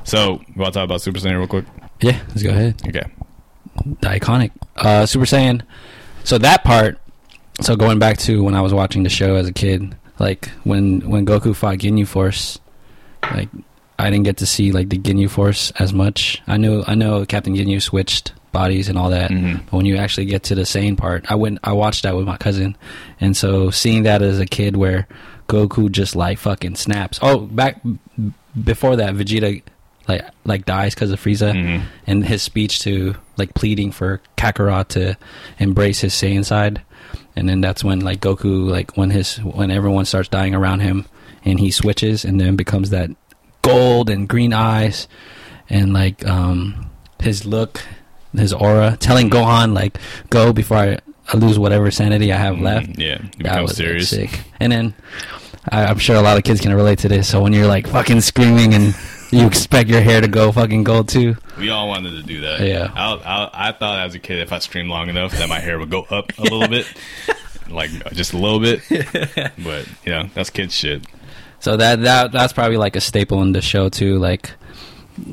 so we want to talk about Super Saiyan real quick. yeah. Let's go ahead. Okay. the iconic uh, Super Saiyan. So that part. So going back to when I was watching the show as a kid, like when when Goku fought Ginyu Force, like I didn't get to see like the Ginyu Force as much. I knew I know Captain Ginyu switched bodies and all that, Mhm. but when you actually get to the Saiyan part, I went I watched that with my cousin, and so seeing that as a kid where Goku just like fucking snaps. Oh, back before that, Vegeta like like dies because of Frieza Mhm. and his speech to like pleading for Kakarot to embrace his Saiyan side, and then that's when like Goku like when his when everyone starts dying around him and he switches and then becomes that gold and green eyes and like um his look, his aura, telling Gohan like go before I, I lose whatever sanity I have left. Mhm. Yeah, That was serious. sick. And then I, I'm sure a lot of kids can relate to this. So when you're like fucking screaming and you expect your hair to go fucking gold too. We all wanted to do that. Yeah. I, I, I thought as a kid, if I screamed long enough, that my hair would go up a little bit, like just a little bit. But you know, that's kid shit. So that that that's probably like a staple in the show too. Like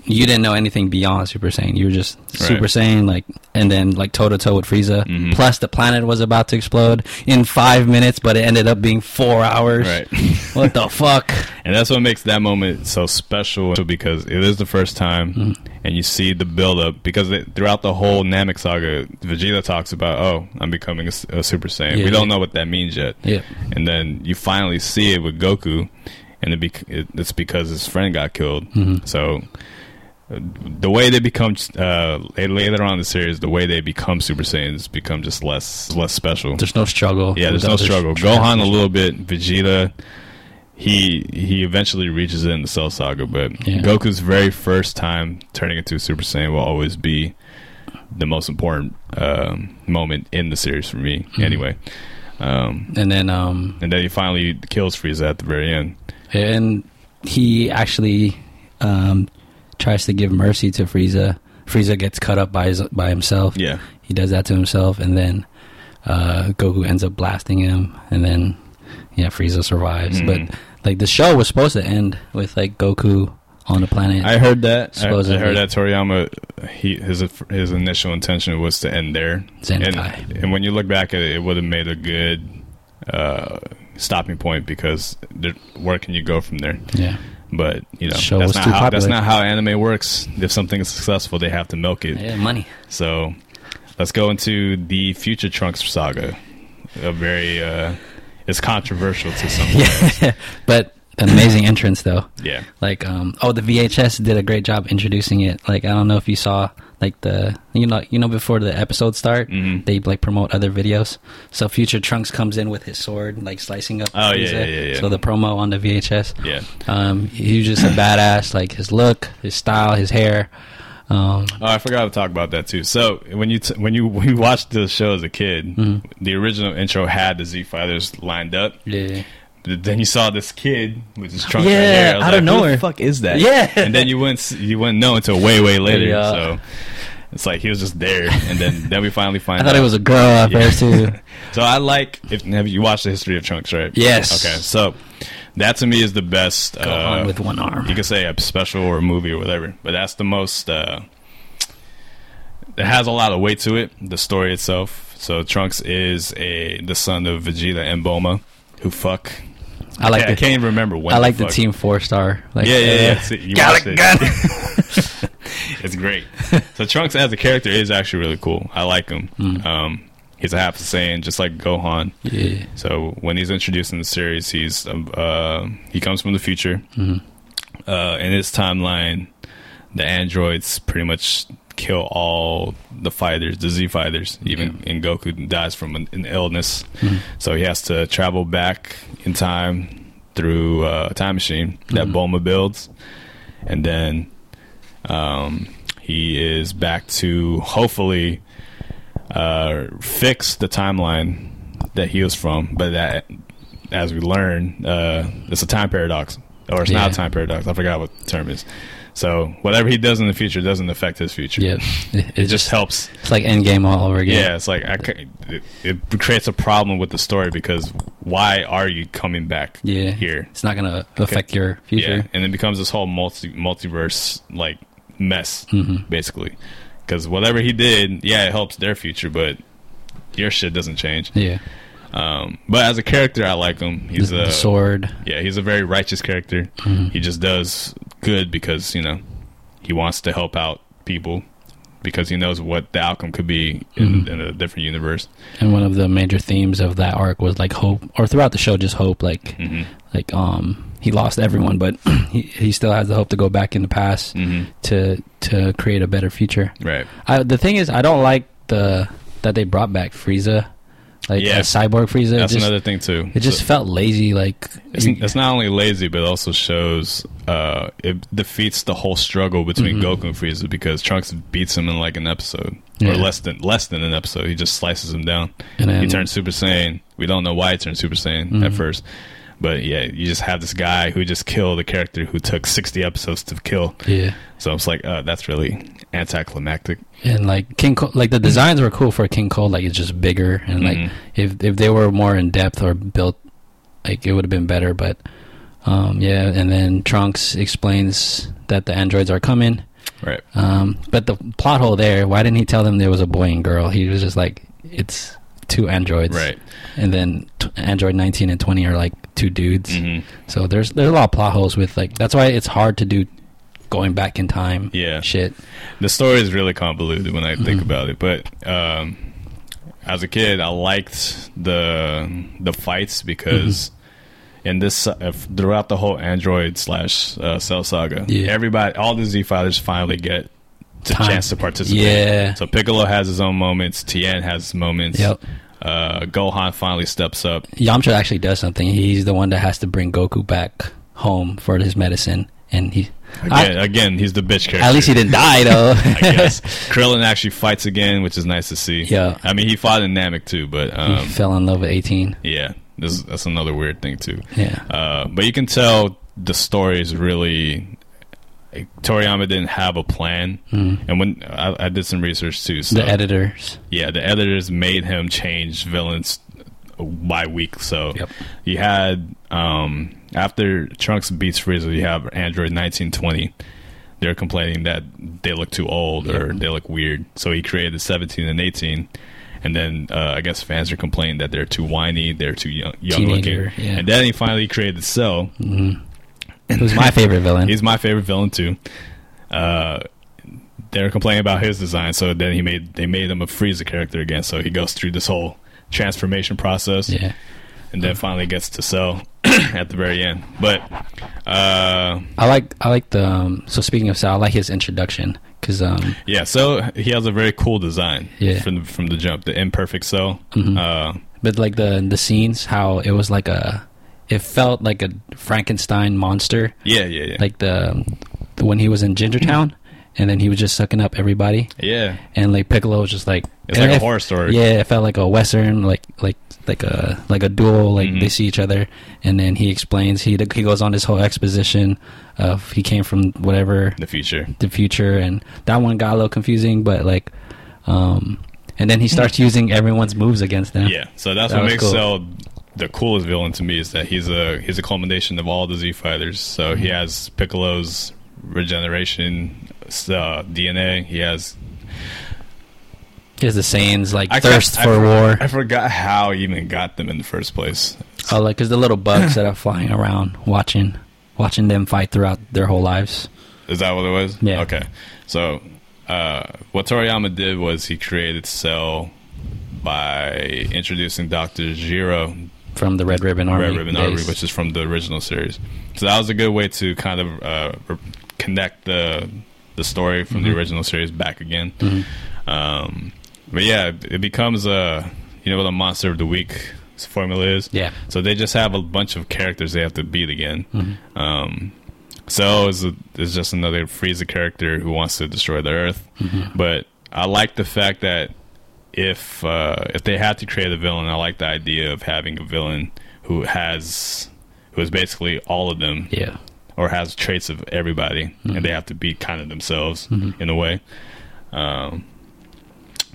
you didn't know anything beyond Super Saiyan. You were just Super Right. Saiyan, like, and then like toe to toe with Frieza. Mhm. Plus, the planet was about to explode in five minutes, but it ended up being four hours. Right. What the fuck? And that's what makes that moment so special because it is the first time Mm. and you see the build up because it, throughout the whole Namek saga, Vegeta talks about, oh, I'm becoming a Super Saiyan. Yeah, we don't know what that means yet. Yeah. And then you finally see it with Goku and it it, it's because his friend got killed. Mhm. So the way they become uh, later on in the series, the way they become Super Saiyans become just less less special. There's no struggle. Yeah, there's no struggle. tr- Gohan a little bit. Vegeta, he he eventually reaches it in the Cell Saga, but Yeah. Goku's very first time turning into a Super Saiyan will always be the most important um, moment in the series for me. Mm-hmm. Anyway, um, And then um and then he finally kills Frieza at the very end. and he actually um tries to give mercy to Frieza. Frieza gets cut up by his by himself. Yeah, he does that to himself, and then uh, Goku ends up blasting him, and then yeah, Frieza survives. Mhm. But like the show was supposed to end with like Goku on the planet. I heard that. I, I Supposedly. heard that Toriyama, he his his initial intention was to end there. Zenkai. And, and when you look back at it, it would have made a good uh, stopping point because there, where can you go from there? yeah, But you know, Show that's not how that's not how anime works. If something is successful, they have to milk it. yeah, money. So let's go into the Future Trunks saga. A very uh, it's controversial to some. Yeah, but an amazing entrance though. Yeah. Like, um, oh, the VHS did a great job introducing it. Like, I don't know if you saw like the you know you know before the episodes start, Mhm. they like promote other videos. So Future Trunks comes in with his sword, like slicing up. Oh, yeah, yeah, yeah, yeah. So the promo on the VHS. Yeah. Um, he was just a badass. Like his look, his style, his hair. Um, Oh, I forgot to talk about that too. So when you t- when you when you watched the show as a kid, Mm-hmm. the original intro had the Z Fighters lined up. yeah. Then you saw this kid with his trunk Yeah, right here. I out of like, Who the fuck is that? Yeah. and then you wouldn't you wouldn't know until way way later. Yeah. So it's like he was just there, and then then we finally find. I thought out. it was a girl at Yeah. first too. So I like if have you watched the history of Trunks, right? Yes. Okay, so that to me is the best. Go uh, on with one arm. You could say a special or a movie or whatever, but that's the most. Uh, it has a lot of weight to it. The story itself. So Trunks is a the son of Vegeta and Bulma, who fuck. I like I the can't even remember when. I like the fuck. team four star. Like, Yeah, yeah, yeah. See, you got it, got it. it's great. So Trunks as a character is actually really cool. I like him. Um, he's a half Saiyan, just like Gohan. Yeah. So when he's introduced in the series, he's um, uh, he comes from the future. Uh, in his timeline, the androids pretty much kill all the fighters, the Z fighters. Even and Goku dies from an, an illness, so he has to travel back in time through uh, a time machine that Bulma builds, and then um, he is back to hopefully uh, fix the timeline that he was from, but that, as we learn, uh, it's a time paradox, or it's not a time paradox. I forgot what the term is. So whatever he does in the future doesn't affect his future. Yeah. It, it just helps. it's like Endgame all over again. Yeah, it's like I, it, it creates a problem with the story because why are you coming back Yeah. here? It's not gonna affect your future. Yeah, and it becomes this whole multi multiverse like mess Mm-hmm. basically. Because whatever he did, yeah, it helps their future, but your shit doesn't change. Yeah. Um, but as a character, I like him. He's the, a sword. yeah, he's a very righteous character. Mm-hmm. He just does good because you know he wants to help out people because he knows what the outcome could be in, Mm-hmm. in a different universe. And one of the major themes of that arc was like hope, or throughout the show, just hope. Like, hmm like um, he lost everyone, but he he still has the hope to go back in the past hmm to to create a better future. Right. I, the thing is, I don't like the that they brought back Frieza, like Yeah. a cyborg Frieza. That's just, another thing too. it just So- felt lazy. Like It's, it's not only lazy, but it also shows uh, it defeats the whole struggle between Goku and Frieza because Trunks beats him in like an episode Mm-hmm. Yeah. or less than less than an episode. He just slices him down. And then- he turns Super Saiyan. We don't know why he turned Super Saiyan Mm-hmm. at first, but yeah, you just have this guy who just killed a character who took sixty episodes to kill. yeah. So it's like, uh, that's really anticlimactic. and like King Cold, like the designs were cool for King Cold. Like it's just bigger, and like Mhm. if if they were more in depth or built, like it would have been better. But um, yeah, and then Trunks explains that the androids are coming. Right. Um, but the plot hole there, why didn't he tell them there was a boy and girl? He was just like, it's two androids, Right. And then t- Android 19 and 20 are like two dudes. Mm-hmm. So there's there's a lot of plot holes with like that's why it's hard to do going back in time. Yeah. shit. the story is really convoluted when I think Mm-hmm. about it. But um, as a kid, I liked the the fights because Mm-hmm. in this uh, throughout the whole Android slash uh, Cell saga, Yeah. everybody, all the Z fighters finally get the Time. chance to participate. Yeah. So Piccolo has his own moments. Tien has his moments. Yep. Uh, Gohan finally steps up. Yamcha actually does something. He's the one that has to bring Goku back home for his medicine, and he. Again, I- again he's the bitch character. at least he didn't die though. I guess Krillin actually fights again, which is nice to see. Yeah. I mean he fought in Namek too, but he um, fell in love with 18. Yeah, this, that's another weird thing too. Yeah. Uh, but you can tell the story is really. Toriyama didn't have a plan, and when I, I did some research too, so the editors. yeah, the editors made him change villains by week. So Yep. you had um, after Trunks beats Frieza, you have Android 1920. They're complaining that they look too old or they look weird, so he created the 17 and 18. And then uh, I guess fans are complaining that they're too whiny, they're too young, young looking. yeah. And then he finally created Cell. Who's my favorite villain? He's my favorite villain too. Uh, they're complaining about his design, so then he made they made him a Frieza character again. So he goes through this whole transformation process, yeah. and then finally gets to Cell. at the very end. But uh, I like I like the um, so speaking of Cell, I like his introduction because um, yeah, so he has a very cool design Yeah. from the, from the jump, the imperfect cell. Mhm. Uh, but like the the scenes, how it was like a, it felt like a Frankenstein monster, yeah, yeah, yeah, like the, the when he was in Gingertown, and then he was just sucking up everybody, yeah. and like Piccolo was just like It's like a horror story. Yeah, it felt like a western, like like like a like a duel. Like Mhm. they see each other, and then he explains. He he goes on this whole exposition of he came from whatever The future. the future, and that one got a little confusing, but like, um, and then he starts using everyone's moves against them. Yeah, so that's That what makes cool. Cell the coolest villain to me is that he's a he's a culmination of all the Z fighters. So he Mm-hmm. has Piccolo's regeneration uh, DNA. He has He has the sayings like I thirst for war. I forgot how he even got them in the first place. Oh, like because the little bugs that are flying around, watching watching them fight throughout their whole lives. Is that what it was? Yeah. Okay. So uh, what Toriyama did was he created Cell by introducing Doctor Gero From the Red Ribbon Army, Red Ribbon Army, which is from the original series. So that was a good way to kind of uh, re- connect the the story from Mm-hmm. the original series back again. Um, but yeah, it becomes a you know what a monster of the week formula is. Yeah. So they just have a bunch of characters they have to beat again. Mm-hmm. Um, so is is just another Frieza character who wants to destroy the Earth. Mm-hmm. But I like the fact that if uh, if they had to create a villain, I like the idea of having a villain who has who is basically all of them yeah. Or has traits of everybody, and they have to be kind of themselves in a way. Um,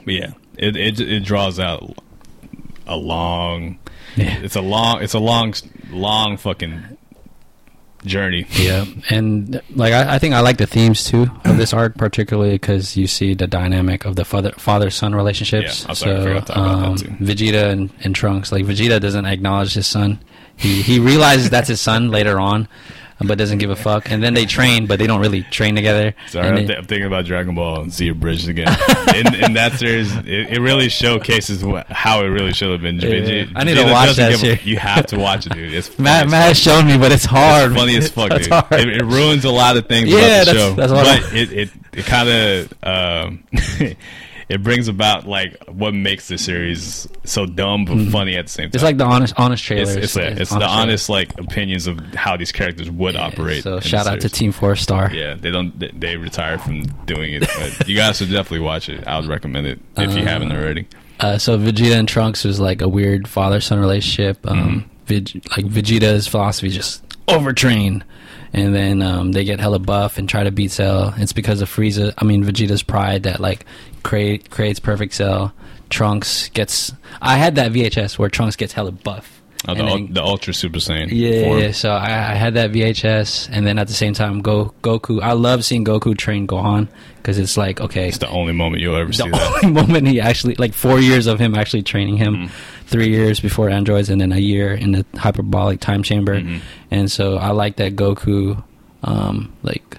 but yeah, it, it it draws out a long. Yeah. It's a long. It's a long, long fucking journey. Yeah, and like I, I think I like the themes too of this arc, particularly because you see the dynamic of the father father son relationships. Yeah, I'm sorry, I so forgot to talk about that um, too. Vegeta and, and Trunks, like Vegeta doesn't acknowledge his son. He he realizes that's his son later on, but doesn't give a fuck. And then they train, but they don't really train together. Sorry, I'm, th- I'm thinking about Dragon Ball and Z Abridged again. in, in that series, it, it really showcases what, how it really should have been. Vegeta- I need to watch that shit. You have to watch it, dude. It's Matt, Matt has shown me, but it's hard. It's funny as fuck, dude. It, it ruins a lot of things Yeah, about the that's- show. that's what but I'm- it it, it kind of um, it brings about like what makes the series so dumb but funny at the same time. Mm-hmm. It's like the honest honest trailers. it's, it's, a, it's the trailer. honest like opinions of how these characters would Yeah, operate. So shout out to. Team Four Star. Yeah, they don't. They, they retired from doing it, but you guys should definitely watch it. I would recommend it if you haven't already. Uh, so Vegeta and Trunks was like a weird father-son relationship. Um, Veg- like Vegeta's philosophy is just overtrain, and then um, they get hella buff and try to beat Cell. It's because of Frieza. I mean Vegeta's pride that like create creates perfect Cell. Trunks gets. I had that VHS where Trunks gets hella buff. Oh, the, then- the Ultra Super Saiyan. yeah, form. yeah, so I, I had that VHS, and then at the same time, Go Goku. I love seeing Goku train Gohan because it's like okay, It's the only moment you'll ever see the that. only moment he actually like four years of him actually training him Mm-hmm. three years before androids and then a year in the hyperbolic time chamber Mm-hmm. and so i like that goku um like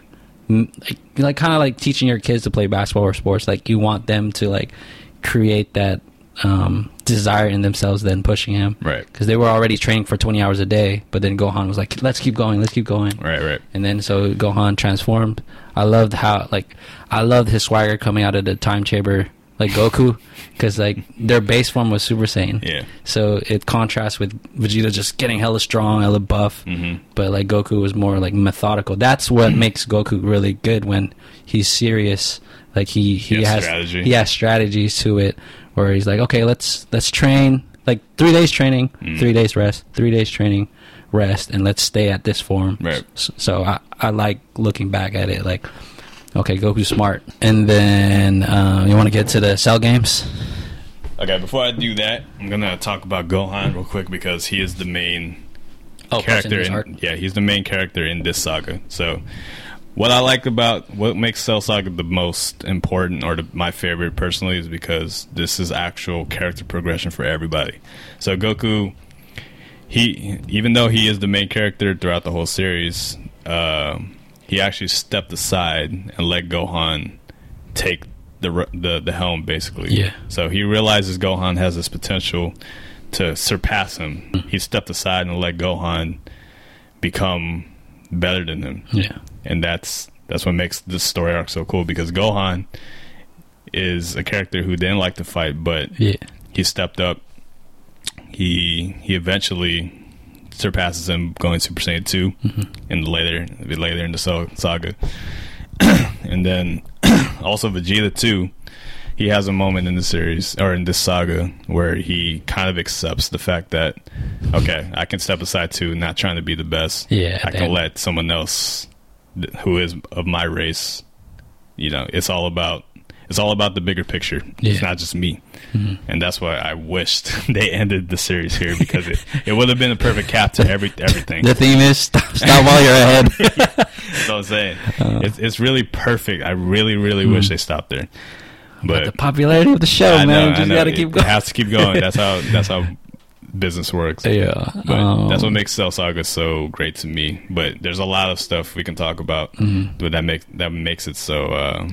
like, like kind of like teaching your kids to play basketball or sports like you want them to like create that um desire in themselves then pushing him Right. because they were already training for 20 hours a day but then gohan was like let's keep going let's keep going Right, right. and then so Gohan transformed. I loved how like I loved his swagger coming out of the time chamber like Goku because like their base form was Super Saiyan. Yeah. So it contrasts with Vegeta just getting hella strong, hella buff. Mm-hmm. But like Goku was more like methodical. That's what makes Goku really good when he's serious. Like he he, He has has strategy. he has strategies to it where he's like, okay, let's let's train like three days training, Mm. three days rest, three days training, rest, and let's stay at this form. Right. S- So I, I like looking back at it like, okay, Goku's smart. And then uh, you want to get to the cell games? Okay, before I do that, I'm gonna talk about Gohan real quick because he is the main Oh, character. In, yeah, he's the main character in this saga. So, what I like about what makes Cell Saga the most important, or the, my favorite personally, is because this is actual character progression for everybody. So Goku, he even though he is the main character throughout the whole series, uh, he actually stepped aside and let Gohan take the the the helm basically. Yeah. So he realizes Gohan has this potential to surpass him. He stepped aside and let Gohan become better than him, Yeah. And that's that's what makes this story arc so cool because Gohan is a character who didn't like to fight, but Yeah. he stepped up. He he eventually surpasses him going Super Saiyan 2 mm-hmm. in the later later in the saga, and then also Vegeta too. He has a moment in the series or in this saga where he kind of accepts the fact that okay, I can step aside too, not trying to be the best. Yeah, I can let someone else who is of my race. You know, it's all about it's all about the bigger picture. It's Yeah. Mm-hmm. not just me, and that's why I wished they ended the series here because it, it would have been a perfect cap to every everything. The theme is stop, stop while you're ahead. That's what I'm saying. Uh. it's it's really perfect. I really really wish they stopped there, but Mm. the popularity of the show, I know, man. I Just gotta It- keep It has to keep going. That's how that's how business works. yeah. But um, that's what makes Cell Saga so great to me. But there's a lot of stuff we can talk about, Mm-hmm. but that makes that makes it so uh,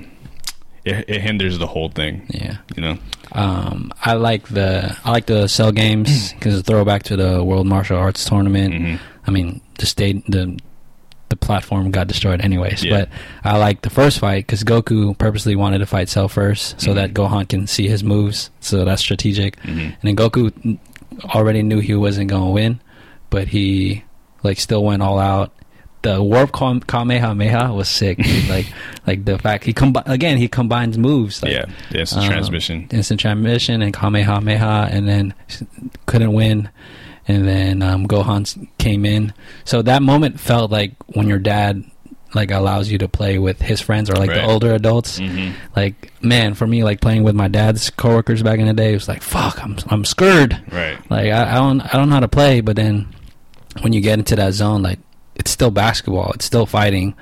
it, it hinders the whole thing. Yeah. You know, Um, I like the I like the cell games because it's a throwback to the World Martial Arts Tournament. Mhm. I mean, the state the the platform got destroyed anyways. Yeah. But I like the first fight because Goku purposely wanted to fight Cell first so that Gohan can see his moves. So that's strategic. Mhm. And then Goku already knew he wasn't gonna win, but he like still went all out. The warp Kamehameha was sick. dude. like, like the fact he combi- again he combines moves. Like, yeah, the instant um, transmission. instant transmission and Kamehameha, and then couldn't win. And then um, Gohan came in. So that moment felt like when your dad like allows you to play with his friends or like Right. the older adults. hmm Like man, for me, like playing with my dad's coworkers back in the day, it was like fuck, I'm I'm scared. Right. Like I, I don't I don't know how to play, but then when you get into that zone, like it's still basketball, it's still fighting.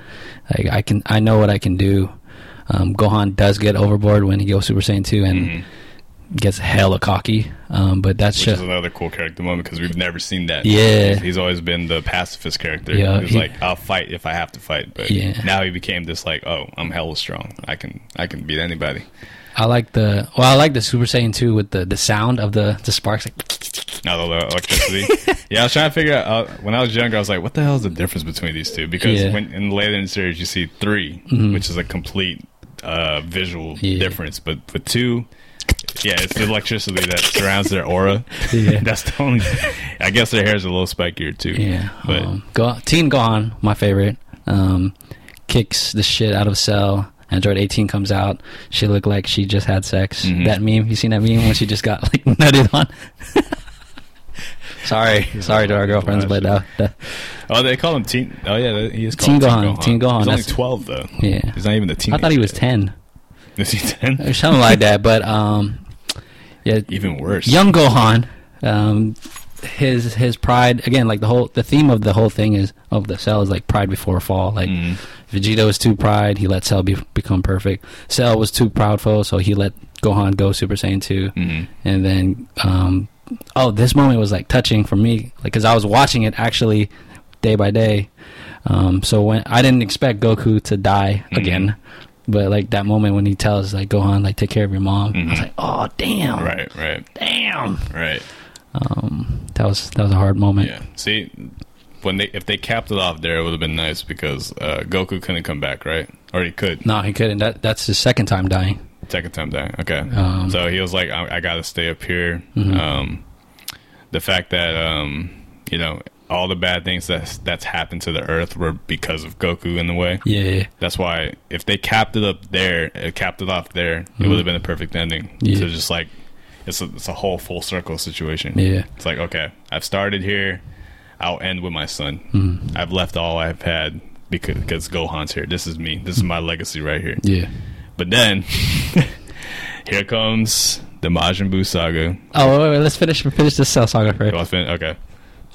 Like I can I know what I can do. Um, Gohan does get overboard when he goes Super Saiyan two and Mhm. Gets hella cocky. Um, but that's Which just another cool character moment because we've never seen that. Yeah. he's, he's always been the pacifist character. Yeah, he's he- like, I'll fight if I have to fight. But Yeah. now he became this like, oh, I'm hella strong. I can I can beat anybody. I like the well I like the Super Saiyan two with the the sound of the the sparks like the electricity. yeah, I was trying to figure out uh, when I was younger. I was like, "What the hell is the difference between these two? Because Yeah. when in the later in the series, you see 3 which is a complete uh, visual Yeah. difference. But for two, yeah, it's the electricity that surrounds their aura. Yeah. That's the only. I guess their hair is a little spikier too. yeah. but um, Go, Teen Gohan, my favorite. Um, kicks the shit out of Cell. Android 18 comes out. She looked like she just had sex. Mhm. That meme, you seen that meme when she just got like nutted on? sorry, sorry to our girlfriends, but uh, that, oh, they call him Teen. Oh yeah, he is Teen called Gohan, Teen Gohan, He's only twelve though. yeah. He's not even a teen. I thought he was 10 Is he ten? or something like that. But um, yeah, Even worse. young Gohan, um, his his pride again, like the whole the theme of the whole thing is of the cell is like pride before fall. Like Mhm. Vegeta was too pride, he let Cell be, become perfect. Cell was too proudful, so he let Gohan go Super Saiyan two, Mhm. and then um, oh, this moment was like touching for me, like because I was watching it actually day by day. Um, so when I didn't expect Goku to die Mhm. again. But like that moment when he tells like Gohan like take care of your mom, I was Mhm. like, oh damn, Right. Right. damn. Right. Um, that was that was a hard moment. Yeah. See, when they if they capped it off there, it would have been nice because uh, Goku couldn't come back, right? Or he could. No, he couldn't. That that's his second time dying. Second time dying. Okay. Um, so he was like, I, I got to stay up here. Mhm. Um, the fact that um, you know all the bad things that's that's happened to the Earth were because of Goku in the way. Yeah, That's why if they capped it up there, it capped it off there, it would have been a perfect ending. Mm-hmm. Yeah. So just like it's a, it's a whole full circle situation. yeah, It's like, okay, I've started here. I'll end with my son. Mhm. I've left all I've had because, because Gohan's here. This is me. This is my legacy right here. yeah. But then, here comes the Majin Buu saga. Oh, wait, wait, let's finish finish this Cell Saga first, Okay,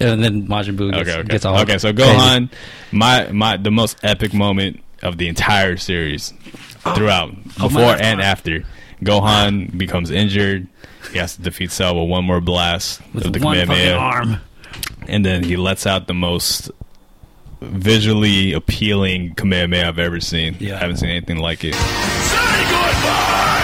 and then Majin Buu gets, okay, okay. gets all okay, so crazy. Gohan, my my the most epic moment of the entire series, throughout, Oh, before my- and after. Gohan becomes injured. He has to defeat Cell with one more blast with of the one Kamehameha. arm. and then he lets out the most visually appealing Kamehameha I've ever seen. Yeah. I haven't seen anything like it. Say goodbye!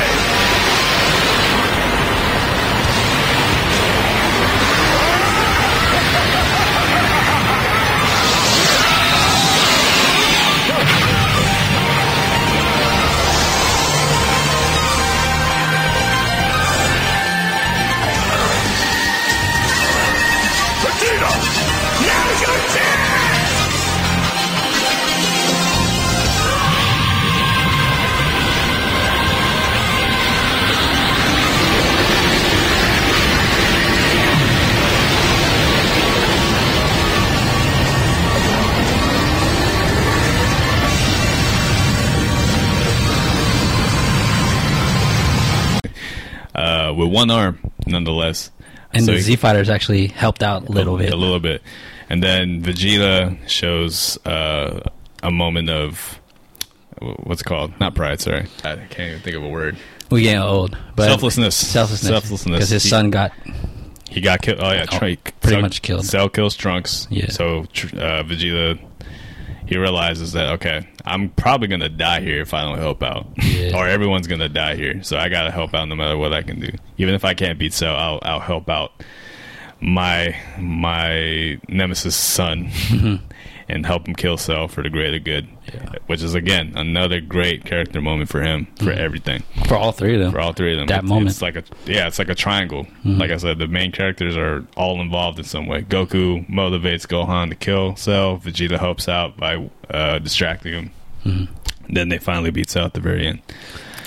One arm, nonetheless. And So the Z Fighters actually helped out a little a, bit. a little bit, and then Vegeta shows uh, a moment of what's it called not pride. Sorry, I can't even think of a word. We getting old, but Selflessness. selflessness, Selflessness. because his He- son got He got killed. Oh yeah, Oh, pretty much killed. Cell kills Trunks. Yeah. So uh, Vegeta, he realizes that okay, I'm probably gonna die here if I don't help out, Yeah. or everyone's gonna die here. So I gotta help out no matter what I can do. Even if I can't beat Cell, I'll I'll help out my my nemesis son and help him kill Cell for the greater good. Which is again another great character moment for him for mm-hmm. everything for all three of them. for all three of them. That It's- moment. It's like a yeah, it's like a triangle. Mm-hmm. Like I said, the main characters are all involved in some way. Goku motivates Gohan to kill Cell. Vegeta helps out by uh, distracting him. Mm-hmm. Then they finally beat Cell at the very end.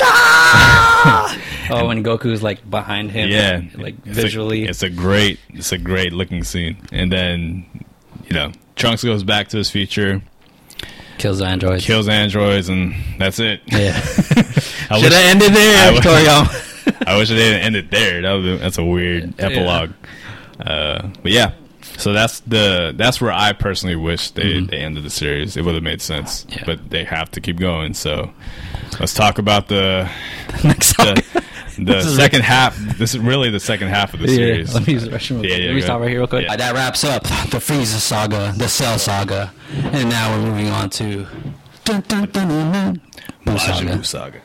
Ah! Oh, when Goku's like behind him, Yeah, like It's a- visually. it's a great, it's a great looking scene. And then you know, Trunks goes back to his future, kills androids. kills androids, and that's it. yeah, I should have ended there, wish- Toriyama. I wish it didn't end it there. That was, that's a weird Yeah. epilogue. Uh, but yeah, so that's the that's where I personally wish they, they ended the series. It would have made sense, Mm-hmm. Yeah. but they have to keep going. So let's talk about the Next the, the second half. This is really the second half of the Yeah, series. let me use the restroom. Yeah, yeah, let me stop right here real quick. Yeah. that wraps up the Frieza saga, the Cell saga, and now we're moving on to dun, dun, dun, dun, dun, Buu saga. Majin Buu saga.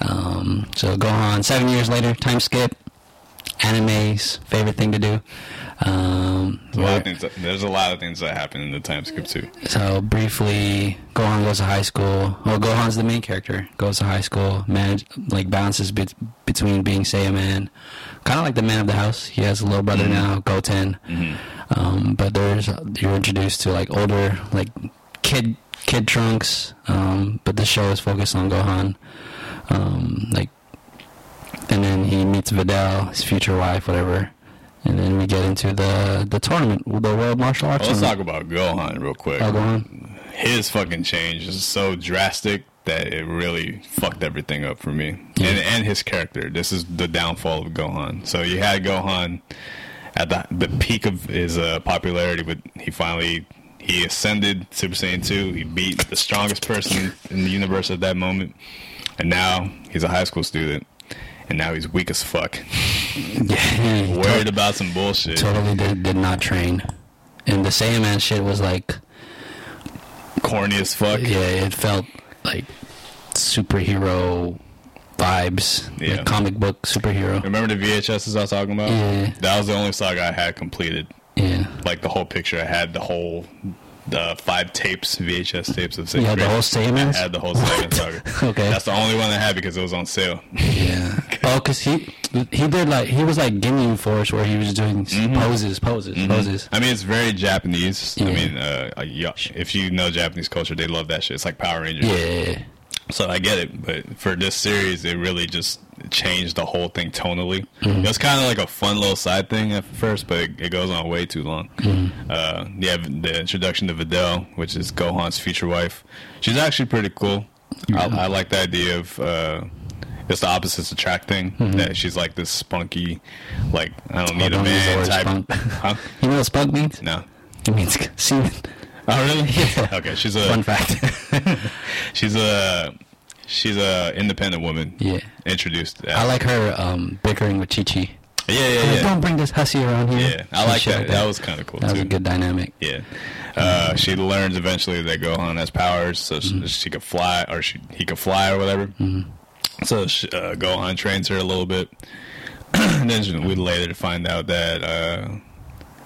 Um, so Gohan, seven years later, time skip. Anime's favorite thing to do. Um, There's a, lot of things that, there's a lot of things that happen in the time skip too. so briefly, Gohan goes to high school. Well, Gohan's the main character. Goes to high school, manage like balances bet between being Saiyaman, kind of like the man of the house. He has a little brother now, Goten. Um, but there's you're introduced to like older like kid kid Trunks. Um, but the show is focused on Gohan. Um, like, and then he meets Videl, his future wife, whatever. And then we get into the the tournament, the World Martial Arts. Well, let's talk about Gohan real quick. Oh, Gohan. his fucking change is so drastic that it really fucked everything up for me. And and his character. This is the downfall of Gohan. So you had Gohan at the the peak of his uh, popularity, but he finally he ascended Super Saiyan 2. He beat the strongest person in the universe at that moment. And now he's a high school student. And now he's weak as fuck. Yeah, Worried about some bullshit. totally did, did not train. And the Saiyaman shit was like, Corny as fuck. yeah, it felt like superhero vibes, Yeah. like comic book superhero. Remember the VHSs I was talking about? Yeah. That was the only saga I had completed. Yeah, like the whole picture. I had the whole the five tapes, VHS tapes of you had the whole I Saiyamans. had the whole Saiyan saga. Okay. that's the only one I had because it was on sale. Yeah. Oh, cause he he did like he was like Ginyu Force where he was doing Mm-hmm. poses, poses, poses. I mean, it's very Japanese. I mean, uh, yeah, if you know Japanese culture, they love that shit. It's like Power Rangers. Yeah. So I get it, but for this series, it really just changed the whole thing tonally. Mm-hmm. It was kind of like a fun little side thing at first, but it, it goes on way too long. Mm-hmm. Uh, have the introduction to Videl, which is Gohan's future wife. She's actually pretty cool. I, I like the idea of uh, it's the opposites attract thing. That she's like this spunky, like I don't need Mm-hmm. A don't use man type. spunk. Huh? You know what spunk means? No. It means semen. Oh really? Yeah. Okay, she's a Fun fact. she's a she's a independent woman. yeah. Introduced. I like her um, bickering with Chi Chi. Yeah, yeah, Like, yeah. Don't bring this hussy around here. Yeah, I Some like that. That was kind of cool that was a good dynamic. Yeah. Uh, she learns eventually that Gohan has powers, so Mm-hmm. she, she could fly, or she he could fly, or whatever. So uh, Gohan trains her a little bit. and then we later find out that, uh,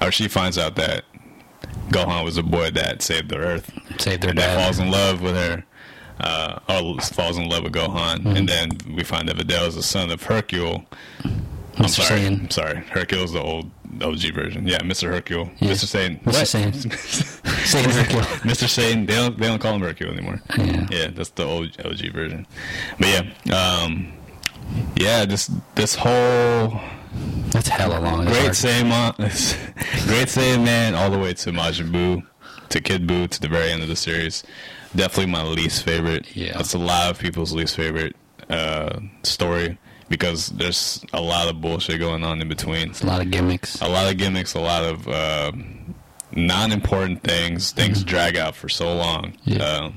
or she finds out that Gohan was a boy that saved the Earth, Saved their and that dad. falls in love with her. Uh, or falls in love with Gohan, Mm-hmm. and then we find that Videl is the son of Hercule. I'm Mr. sorry. Saiyan. I'm sorry. Hercule's the old OG version. Yeah, Mr. Hercule. Yeah. Mr. Satan. Mr. What? Saiyan. Saiyan Hercule. Mr. Satan. They don't they don't call him Hercule anymore. Yeah. Yeah, that's the old OG version. But yeah, um, yeah, this this whole That's hella long. Great hard. Saiyan, great Saiyaman, all the way to Majin Buu, to Kid Buu, to the very end of the series. Definitely my least favorite. Yeah. that's a lot of people's least favorite uh, story because there's a lot of bullshit going on in between. It's a lot of gimmicks. A lot of gimmicks, a lot of uh, non-important things. Things drag out for so long. Yeah. Uh,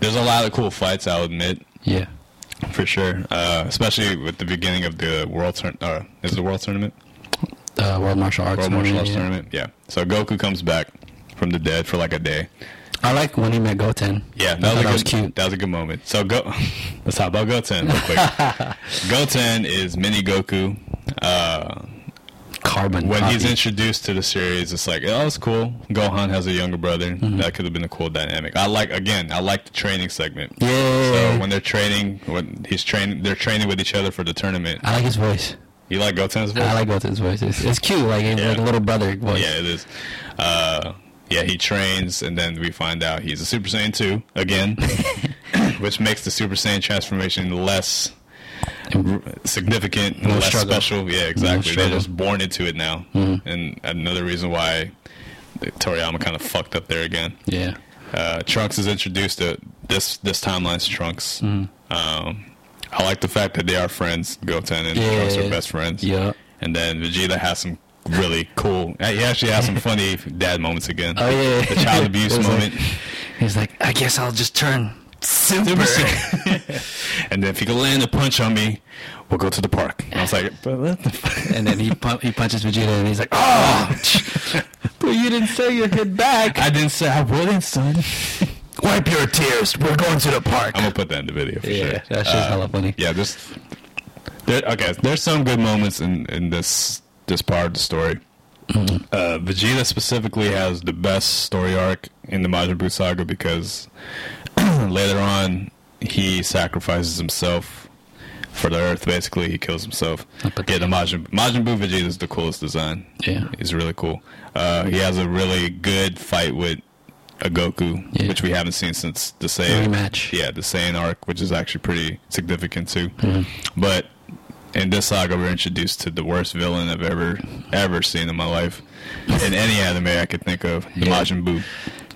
there's a lot of cool fights. I'll admit. Yeah. For sure, uh, especially with the beginning of the world turn. Uh, is it the world tournament? Uh, World Martial Arts. World Martial Arts yeah. tournament. Yeah. So Goku comes back from the dead for like a day. I like when he met Goten. Yeah, that was, a that was cute. That was a good moment. So go. Let's talk about Goten real quick. Goten is mini Goku. Uh, Carbon. when he's introduced to the series, it's like, oh, it's cool. Gohan has a younger brother. Mm-hmm. That could have been a cool dynamic. I like again. I like the training segment. Yeah. So when they're training, when he's training, they're training with each other for the tournament. I like his voice. You like Goten's voice? I like Goten's voice. It's, it's cute, like Yeah. like a little brother voice. Yeah, it is. Uh, yeah, he trains, and then we find out he's a Super Saiyan 2 again, which makes the Super Saiyan transformation less significant, and less struggle. special. Yeah, exactly. They're. Mm-hmm. just born into it now. And another reason why Toriyama kind of fucked up there again. Yeah. Uh, Trunks is introduced to this this timeline's Trunks. Mm-hmm. Um, I like the fact that they are friends. Goten and Yeah. Trunks are best friends. Yeah. And then Vegeta has some really cool. He actually has some funny dad moments again. Oh yeah. The child abuse was like- moment. he's like, I guess I'll just turn super. and then if he can land a punch on me, we'll go to the park. And I was like, but what the fuck? and then he pu- he punches Vegeta, and he's like, oh, but you didn't say you hit back. I didn't say I wouldn't, son. Wipe your tears. We're going to the park. I'm gonna put that in the video for Yeah, sure. that's just hella uh, funny. Yeah, this. There, okay, there's some good moments in in this this part of the story. Mm-hmm. Uh, Vegeta specifically has the best story arc in the Majin Buu saga because later on he sacrifices himself for the Earth. Basically, he kills himself. Yeah, the Majin Majin Buu Vegeta is the coolest design. Yeah. he's really cool. Uh, he has a really good fight with a Goku, Yeah. which we haven't seen since the Saiyan Rematch. Yeah, the Saiyan arc, which is actually pretty significant too. Mm-hmm. But in this saga, we're introduced to the worst villain I've ever ever seen in my life in any anime I could think of, the Yeah. Majin Buu.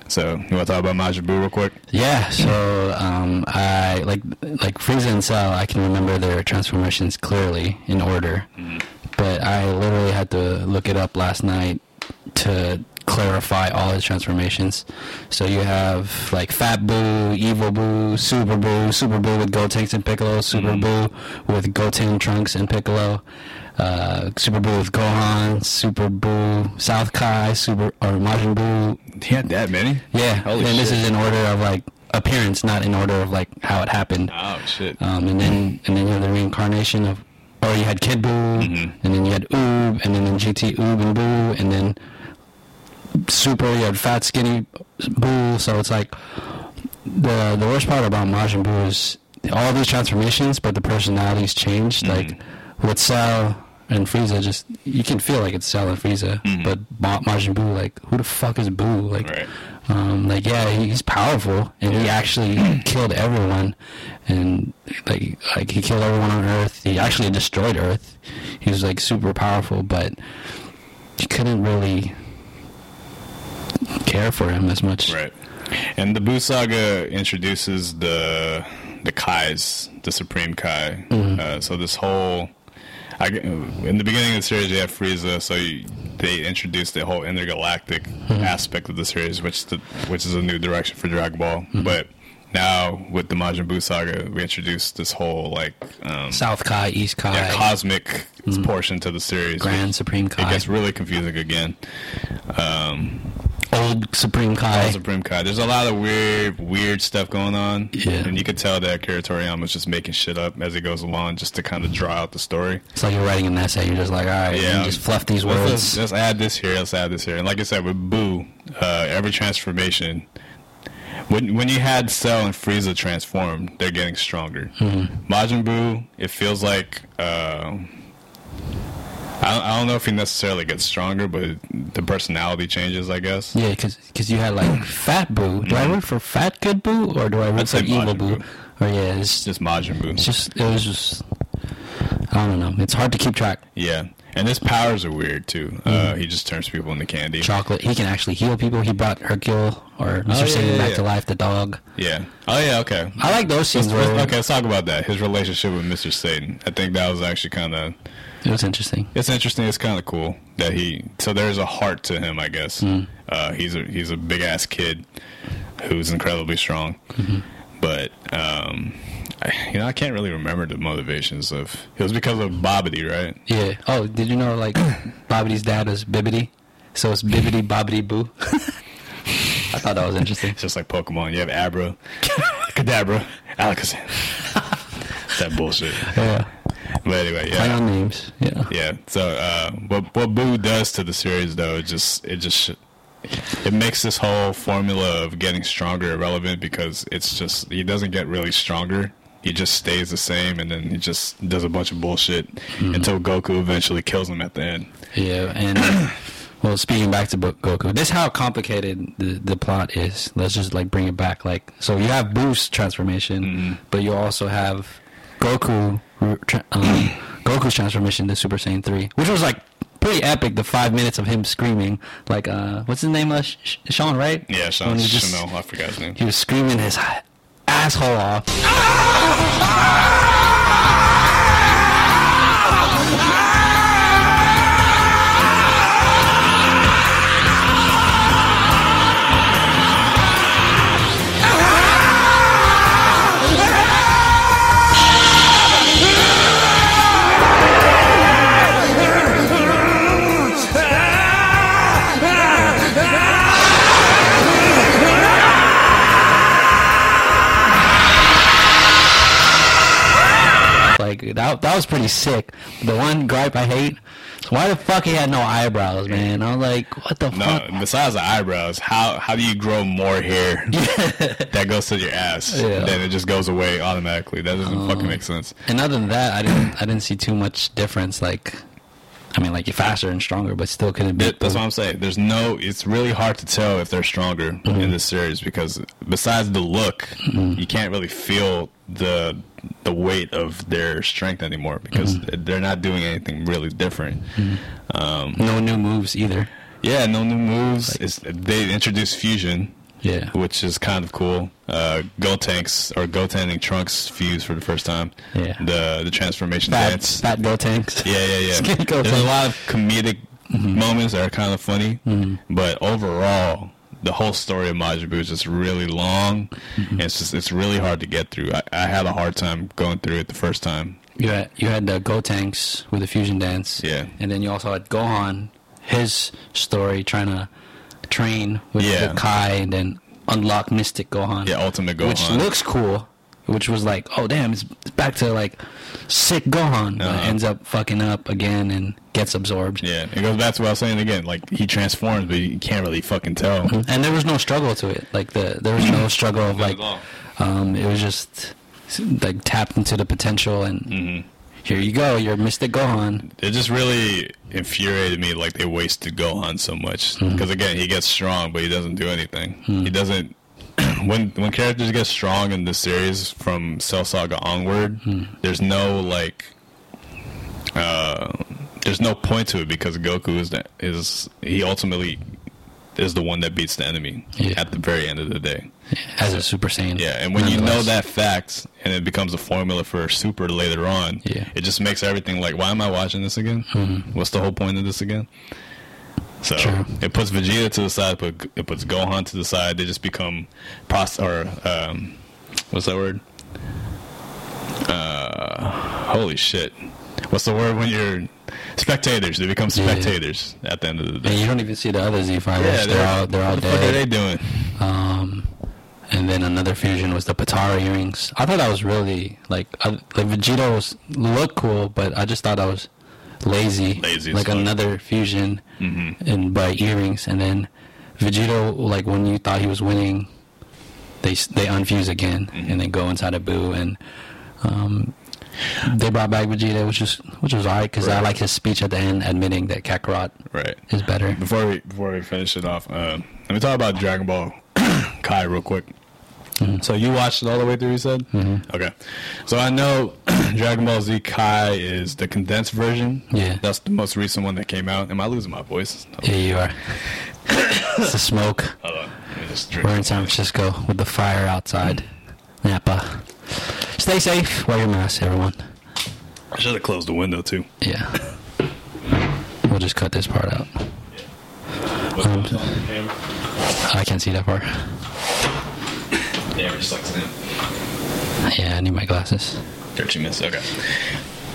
So, you want to talk about Majin Buu real quick? Yeah, so um, I like like Frieza and Cell. I can remember their transformations clearly in order, but I literally had to look it up last night to clarify all his transformations. So you have like Fat Boo, Evil Boo, Super Boo, Super Boo with Gotenks and Piccolo, Super Boo with Goten, Trunks, and Piccolo. Uh, Super Boo with Gohan, Super Boo, South Kai, Super or Majin Boo. He had that many? yeah, Holy and this is in order of like appearance, not in order of like how it happened. Oh, shit. Um, and then and then you have the reincarnation of, or you had Kid Boo, Mm-hmm. and then you had Oob, and then in GT Oob and Boo, and then Super you had Fat Skinny Boo. So it's like the the worst part about Majin Buu is all these transformations, but the personalities changed. Mm-hmm. Like with Cell and Frieza, just you can feel like it's Cell and Frieza, but Ma- Majin Buu, like who the fuck is Boo? Like, Mm-hmm. Right. um, like yeah, he's powerful, and he actually killed everyone, and like like he killed everyone on Earth. He actually destroyed Earth. He was like super powerful, but you couldn't really care for him as much. Right. And the Buu saga introduces the the Kais, the Supreme Kai. Mm-hmm. Uh, so this whole, I, in the beginning of the series, you have Frieza. So you, they introduced the whole intergalactic Mm-hmm. aspect of the series, which the, which is a new direction for Dragon Ball. Mm-hmm. But now with the Majin Buu saga, we introduced this whole like um, South Kai, East Kai, yeah, cosmic portion to the series. Mm-hmm. Grand Supreme It Kai, gets really confusing again. Um, Old Supreme Kai. All Supreme Kai. There's a lot of weird, weird stuff going on. Yeah. And you could tell that Akira Toriyama's just making shit up as he goes along just to kind of draw out the story. It's like you're writing an essay. You're just like, all right, Yeah. you just fluff these Let's, words. let's, let's add this here, let's add this here. And like I said, with Boo, uh, every transformation, when when you had Cell and Frieza transform, they're getting stronger. Mm-hmm. Majin Buu, it feels like. Uh, I don't, I don't know if he necessarily gets stronger, but the personality changes, I guess. Yeah, because you had like Fat Boo. Do I root for Fat Good Boo or do I root I'd for Evil Boo? Buu. Or yeah, it's just Majin Boo. it's just it was just I don't know. It's hard to keep track. Yeah, And his powers are weird too. Uh, he just turns people into candy. chocolate. He can actually heal people. He brought Hercule or Mr. Oh, yeah, Satan yeah, back yeah. to life, the dog. Yeah. Oh yeah. Okay. I like those scenes Let's- where okay, let's talk about that. His relationship with Mr. Satan. I think that was actually kind of. It was interesting. It's interesting. It's kind of cool that he. So there's a heart to him, I guess. Hmm. Uh, he's a he's a big ass kid who's incredibly strong, Mm-hmm. but um, I, you know I can't really remember the motivations of. It was because of Babidi, right? Yeah. Oh, did you know like Babidi's dad was Bibidi? So it's Bibbity Bobbity Boo. I thought that was interesting. It's just like Pokemon. You have Abra, Kadabra, Alakazam. that bullshit. Yeah. But anyway, Play yeah. on names. Yeah. Yeah. So uh, what what Boo does to the series though, it just it just it makes this whole formula of getting stronger irrelevant because it's just he doesn't get really stronger. He just stays the same, and then he just does a bunch of bullshit until Goku eventually kills him at the end. Yeah, and well, speaking back to Goku, this is how complicated the the plot is. Let's just like bring it back. Like, so you have Boost transformation, but you also have Goku, tra- um, Goku's transformation to Super Saiyan three, which was like pretty epic. The five minutes of him screaming, like, uh, what's his name? Uh, Sh- Sh- Sean, right? Yeah, Sean he just- Chanel, I forgot his name. He was screaming his asshole off. That, that was pretty sick. The one gripe I hate is why the fuck he had no eyebrows, man. I was like, what the No, fuck? besides the eyebrows, how how do you grow more hair that goes to your ass? Yeah. Then it just goes away automatically. That doesn't fucking make sense. And other than that, I didn't I didn't see too much difference. Like, I mean, like you're faster and stronger, but still couldn't be. That- That's what I'm saying. There's no. It's really hard to tell if they're stronger Mm-hmm. in this series because besides the look, you can't really feel the the weight of their strength anymore because Mm-hmm. they're not doing anything really different. Um, no new moves either. yeah, no new moves. It's, they introduced fusion, Yeah. which is kind of cool. Uh, Gotenks or Go and Trunks fuse for the first time. Yeah. The the transformation Fat, dance. fat Gotenks. Yeah, yeah, yeah. There's a lot of comedic Mm-hmm. moments that are kind of funny, but overall, the whole story of Majin Buu is just really long, Mm-hmm. and it's just it's really hard to get through. I, I had a hard time going through it the first time. You had you had the Gotenks with the fusion dance. Yeah. And then you also had Gohan, his story trying to train with Yeah. the Kai and then unlock Mystic Gohan. Yeah, Ultimate Gohan. Which looks cool. Which was like, oh damn, it's back to like sick Gohan, Uh-huh. ends up fucking up again and gets absorbed. yeah, it goes back to what I was saying again. Like he transforms, but you can't really fucking tell. And there was no struggle to it. Like the there was no struggle of like, um, it was just like tapped into the potential and Mm-hmm. here you go, you're Mystic Gohan. It just really infuriated me like they wasted Gohan so much Mm-hmm. because again he gets strong but he doesn't do anything. He doesn't. when when characters get strong in the series from Cell Saga onward, Hmm. there's no like. Uh, there's no point to it because Goku is the, is he ultimately is the one that beats the enemy Yeah. at the very end of the day. as a Super Saiyan. Yeah, and when you know that fact and it becomes a formula for Super later on, Yeah. it just makes everything like, why am I watching this again? What's the whole point of this again? So True. it puts Vegeta to the side, but it puts Gohan to the side. They just become pros or um, what's that word? Uh, holy shit! What's the word when you're spectators? They become Yeah. spectators at the end of the day. And you don't even see the other Z fighters. Yeah, they're, all they're all what the fuck are they doing? Um, and then another fusion was the Potara earrings. I thought that was really like I, like Vegeta was looked cool, but I just thought that was lazy. Lazy like another fusion Mm-hmm. and by earrings, and then Vegeta like when you thought he was winning, they they unfuse again Mm-hmm. and then go inside a boo and. Um, they brought back Vegeta, which is which was alright because I like his speech at the end, admitting that Kakarot Right. is better. Before we before we finish it off, uh, let me talk about Dragon Ball Kai real quick. So you watched it all the way through, you said? Mm-hmm. Okay. So I know Dragon Ball Z Kai is the condensed version. Yeah. That's the most recent one that came out. Am I losing my voice? Yeah, you are. it's the smoke. Hold on. Let me just drink We're in San Francisco with the fire outside. Napa. Stay safe. Wear your mask, everyone. I should have closed the window too. Yeah. We'll just cut this part out. Um, I can't see that part. Damn, it sucks in. Yeah, I need my glasses. 13 minutes, okay.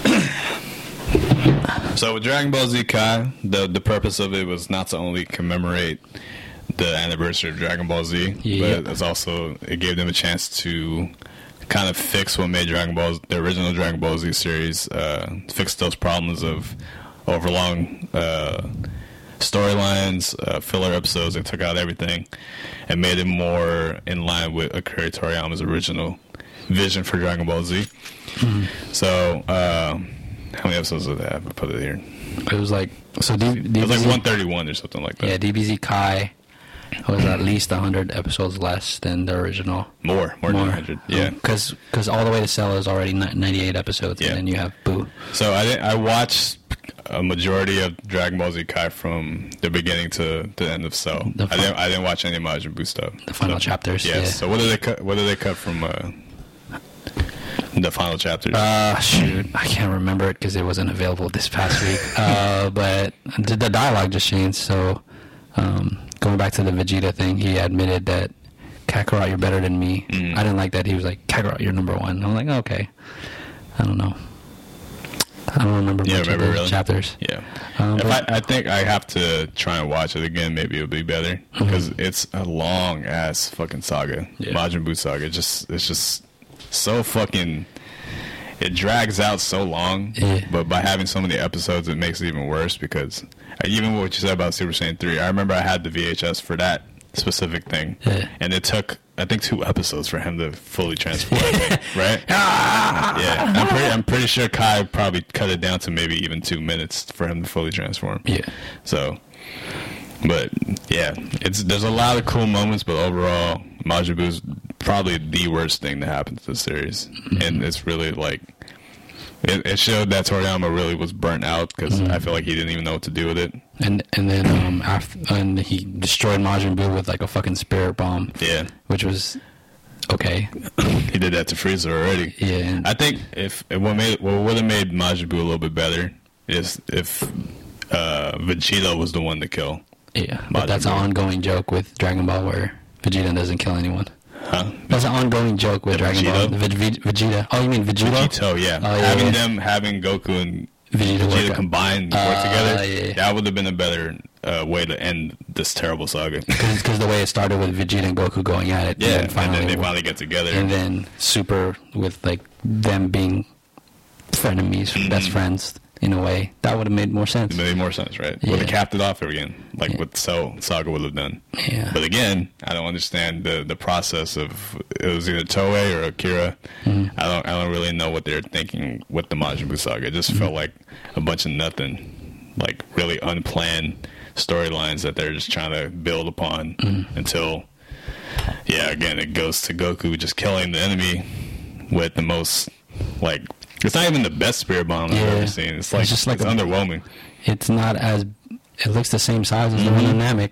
so with Dragon Ball Z Kai, the the purpose of it was not to only commemorate the anniversary of Dragon Ball Z, Yeah. but it's also it gave them a chance to kind of fix what made Dragon Ball the original Dragon Ball Z series, uh, fix those problems of overlong uh, storylines, uh, filler episodes. and took out everything and made it more in line with Akira Toriyama's original vision for Dragon Ball Z. So, uh, how many episodes did they have? I put it here. It was like so. D- It was like 131 or something like that. Yeah, DBZ Kai was at least 100 episodes less than the original. More, more, than 100. Yeah. Because because all the way to Cell is already 98 episodes, Yeah. and then you have Boo. So I didn't, I watched a majority of Dragon Ball Z Kai from the beginning to the end of Cell. I didn't I didn't watch any Majin Buu stuff. The final So- chapters, Yes. yeah. So what did they cut? What did they cut from uh, the final chapters? Uh, shoot, I can't remember it because it wasn't available this past week. Uh, but the, the dialogue just changed. So, um, going back to the Vegeta thing, he admitted that Kakarot, you're better than me. Mhm. I didn't like that. He was like, Kakarot, you're number one. I'm like, okay. I don't know. I don't remember Yeah, much remember of the really? chapters. Yeah. Um, if I, I think I have to try and watch it again, maybe it'll be better Mm-hmm. because it's a long ass fucking saga. Yeah. Majin Buu saga. Just it's just so fucking. It drags out so long, Yeah. but by having so many episodes, it makes it even worse because even what you said about Super Saiyan three, I remember I had the VHS for that specific thing, Yeah. and it took I think two episodes for him to fully transform, right? Ah! Yeah, I'm pretty. I'm pretty sure Kai probably cut it down to maybe even two minutes for him to fully transform. Yeah. So, but yeah, it's there's a lot of cool moments, but overall, Majin Buu's probably the worst thing to happen to the series, and it's really like. It, it showed that Toriyama really was burnt out because I feel like he didn't even know what to do with it. And and then um after and he destroyed Majin Buu with like a fucking spirit bomb, Yeah, which was okay. he did that to Frieza already. Yeah, I think if what made what would have made Majin Buu a little bit better is if uh, Vegeta was the one to kill. Yeah, Majin but that's an ongoing joke with Dragon Ball where Vegeta doesn't kill anyone. Huh? That's an ongoing joke with The Dragon Vegito? Ball. The Veg- Vegeta. Oh, you mean Vegeta? Vegito, yeah. Oh, yeah, having yeah. them, having Goku and Vegeta Vegeta, work combined work Ah, together, yeah. that would have been a better uh, way to end this terrible saga. Because the way it started with Vegeta and Goku going at it. yeah, and and then finally, then they finally get together. and then Super with like them being frenemies, Mm-hmm. best friends in a way. That would have made more sense. it made more sense, right? Would have capped it off again, like Yeah. what Cell Saga would have done. Yeah. But again, I don't understand the the process of it was either Toei or Akira. Mm-hmm. I don't I don't really know what they're thinking with the Majin Buu saga. It just Mm-hmm. felt like a bunch of nothing, like really unplanned storylines that they're just trying to build upon Mm-hmm. until, yeah, again it goes to Goku just killing the enemy with the most like. It's not even the best spirit bomb I've ever seen. It's It's like just like it's a- underwhelming. It's not as. It looks the same size as the one in Namek.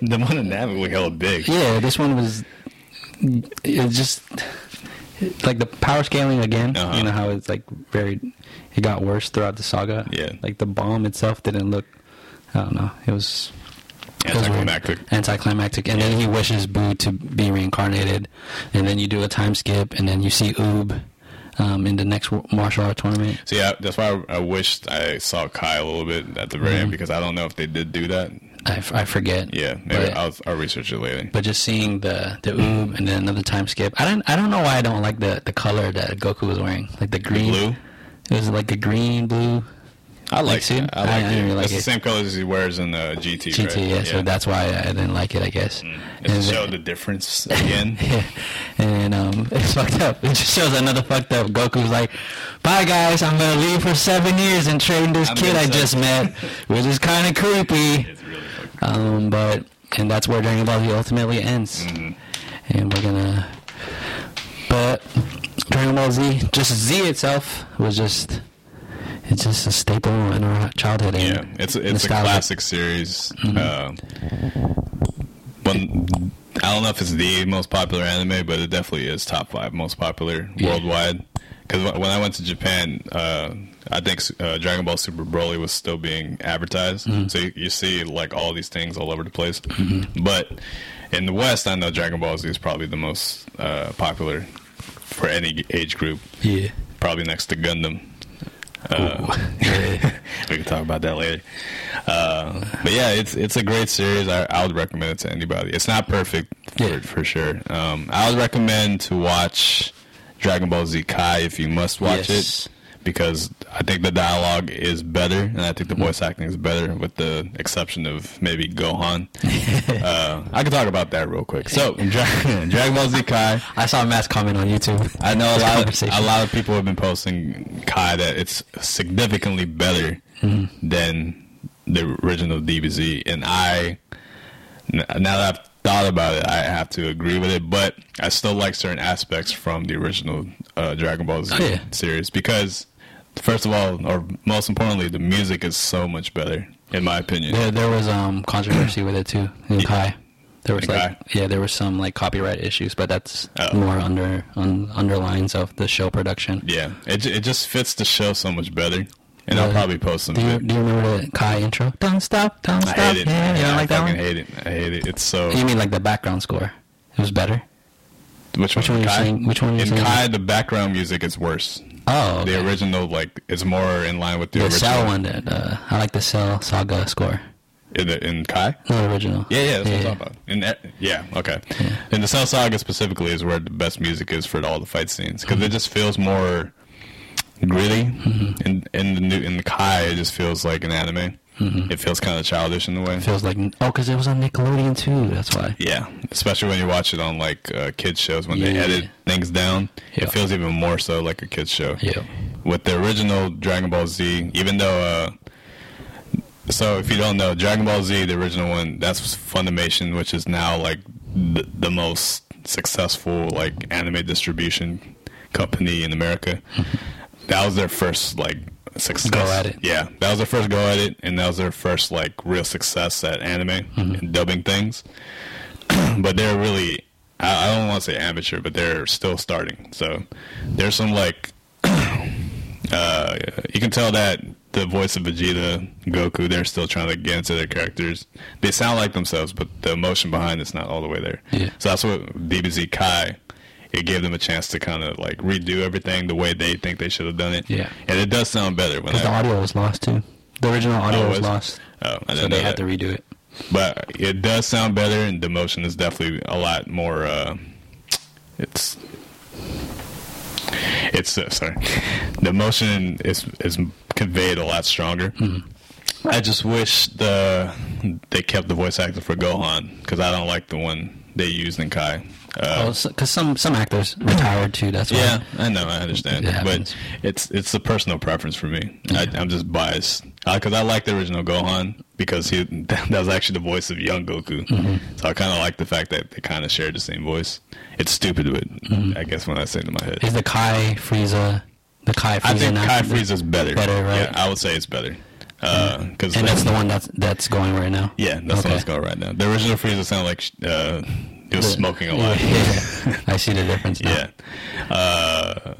the one in Namek was hella big. Yeah, this one was. It just like the power scaling again. Uh-huh. You know how it's like very. It got worse throughout the saga. Yeah. Like the bomb itself didn't look. I don't know. It was. it was weird. Anticlimactic. Anticlimactic, and then he wishes Boo to be reincarnated, and then you do a time skip, and then you see Oob um, in the next martial art tournament. So yeah, that's why I, I wished I saw Kai a little bit at the very Mm-hmm. end because I don't know if they did do that. I, f- I forget. Yeah, maybe But- I'll, I'll research it later. But just seeing the the oob and then another time skip, I don't I don't know why I don't like the the color that Goku was wearing, like the green. blue? It was like a green blue. I like see? it. I I- like I it. didn't really like it's it. the same colors as he wears in the GT. GT, right? yeah, So that's why I didn't like it, I guess. it And showed then- the difference again. yeah, and um, it's fucked up. It just shows another fucked up. Goku's like, "Bye guys, I'm gonna leave for seven years and train this I'm kid I just met, which is kind of creepy." it's really fucking Um, but and that's where Dragon Ball Z ultimately ends. Mm-hmm. And we're gonna, but Dragon Dragon Ball Z, just Z itself was just it's just a staple in our childhood. Yeah, it's it's a classic series. Uh, one, I don't know if it's the most popular anime, but it definitely is top five most popular Yeah. worldwide. Because when I went to Japan, uh, I think uh, Dragon Ball Super Broly was still being advertised, Mm-hmm. so you, you see like all these things all over the place. But in the West, I know Dragon Ball Z is probably the most uh, popular for any age group, Yeah. probably next to Gundam. Uh, we can talk about that later. Uh, but yeah, it's it's a great series. I, I would recommend it to anybody. It's not perfect for, Yeah. for sure. Um, I would recommend to watch Dragon Ball Z Kai if you must watch Yes. it because I think the dialogue is better and I think Mm-hmm. the voice acting is better, with the exception of maybe Gohan. uh, I can talk about that real quick. So, in Dra- Dragon Ball Z Kai. I saw a mass comment on YouTube. I know a lot, of, a lot of people have been posting Kai that it's significantly better Mm-hmm. than the original DBZ, and I now that I've thought about it, I have to agree with it. But I still like certain aspects from the original uh, Dragon Ball Z Oh, yeah. series because, first of all, or most importantly, the music is so much better, in my opinion. There, there was um controversy with it too in Kai. There was In like Kai? yeah, there was some like copyright issues, but that's Oh. more under on underlines of the show production. Yeah, it it just fits the show so much better, and I'll probably post some. Do you, do you remember the Kai intro? Don't stop, don't I stop. hate it. Yeah, you don't I like that one? hate it. I hate it. It's so. You mean like the background score? It was better. Which, Which one in you Kai? saying- which one in? Kai, the background music is worse. Oh, okay. The original, like, is more in line with the, the original. Cell one. That, uh, I like the Cell Saga score. In, the, in Kai? The original. Yeah, yeah, that's what Yeah. I'm talking about. In yeah, okay. In the Cell Saga specifically is where the best music is for all the fight scenes because it just feels more gritty. Mm-hmm. In in the new in the Kai, it just feels like an anime. It feels kind of childish in a way. It feels like oh, because it was on Nickelodeon too. That's why. Yeah, especially when you watch it on like uh, kids shows when they Yeah. edit things down, Yeah. it feels even more so like a kids show. Yeah. With the original Dragon Ball Z, even though, uh, so if you don't know, Dragon Ball Z, the original one, that's Funimation, which is now like the, the most successful like anime distribution company in America. That was their first like success. Go at it. Yeah, that was their first go at it, and that was their first like real success at anime and dubbing things. but they're really, I, I don't want to say amateur, but they're still starting. So there's some like, uh, you can tell that the voice of Vegeta, Goku, they're still trying to get into their characters. They sound like themselves, but the emotion behind it's not all the way there. Yeah. So that's what DBZ Kai. It gave them a chance to kind of like redo everything the way they think they should have done it. Yeah. and it does sound better when Because the audio was lost too. The original audio Oh, was was- lost, Oh, I so they had that. to redo it. but it does sound better, and the motion is definitely a lot more. Uh, it's it's uh, sorry, the motion is is conveyed a lot stronger. I just wish the they kept the voice actor for Gohan because I don't like the one they used in Kai. Uh, Because some some actors retired too. That's why. yeah, I know, I understand, It but it's it's a personal preference for me. I, I'm just biased because I like the original Gohan because he that was actually the voice of young Goku. Mm-hmm. So I kind of like the fact that they kind of shared the same voice. It's stupid, but Mm-hmm. I guess when I say it in my head, Is the Kai Frieza the Kai Frieza? I think Kai Frieza's better. Better, right? Yeah, I would say it's better. Because And that's the one that's that's going right now. yeah, that's Okay. what's going right now. The original Frieza sounded like uh, he was smoking a lot. I see the difference. Now. Yeah. Uh,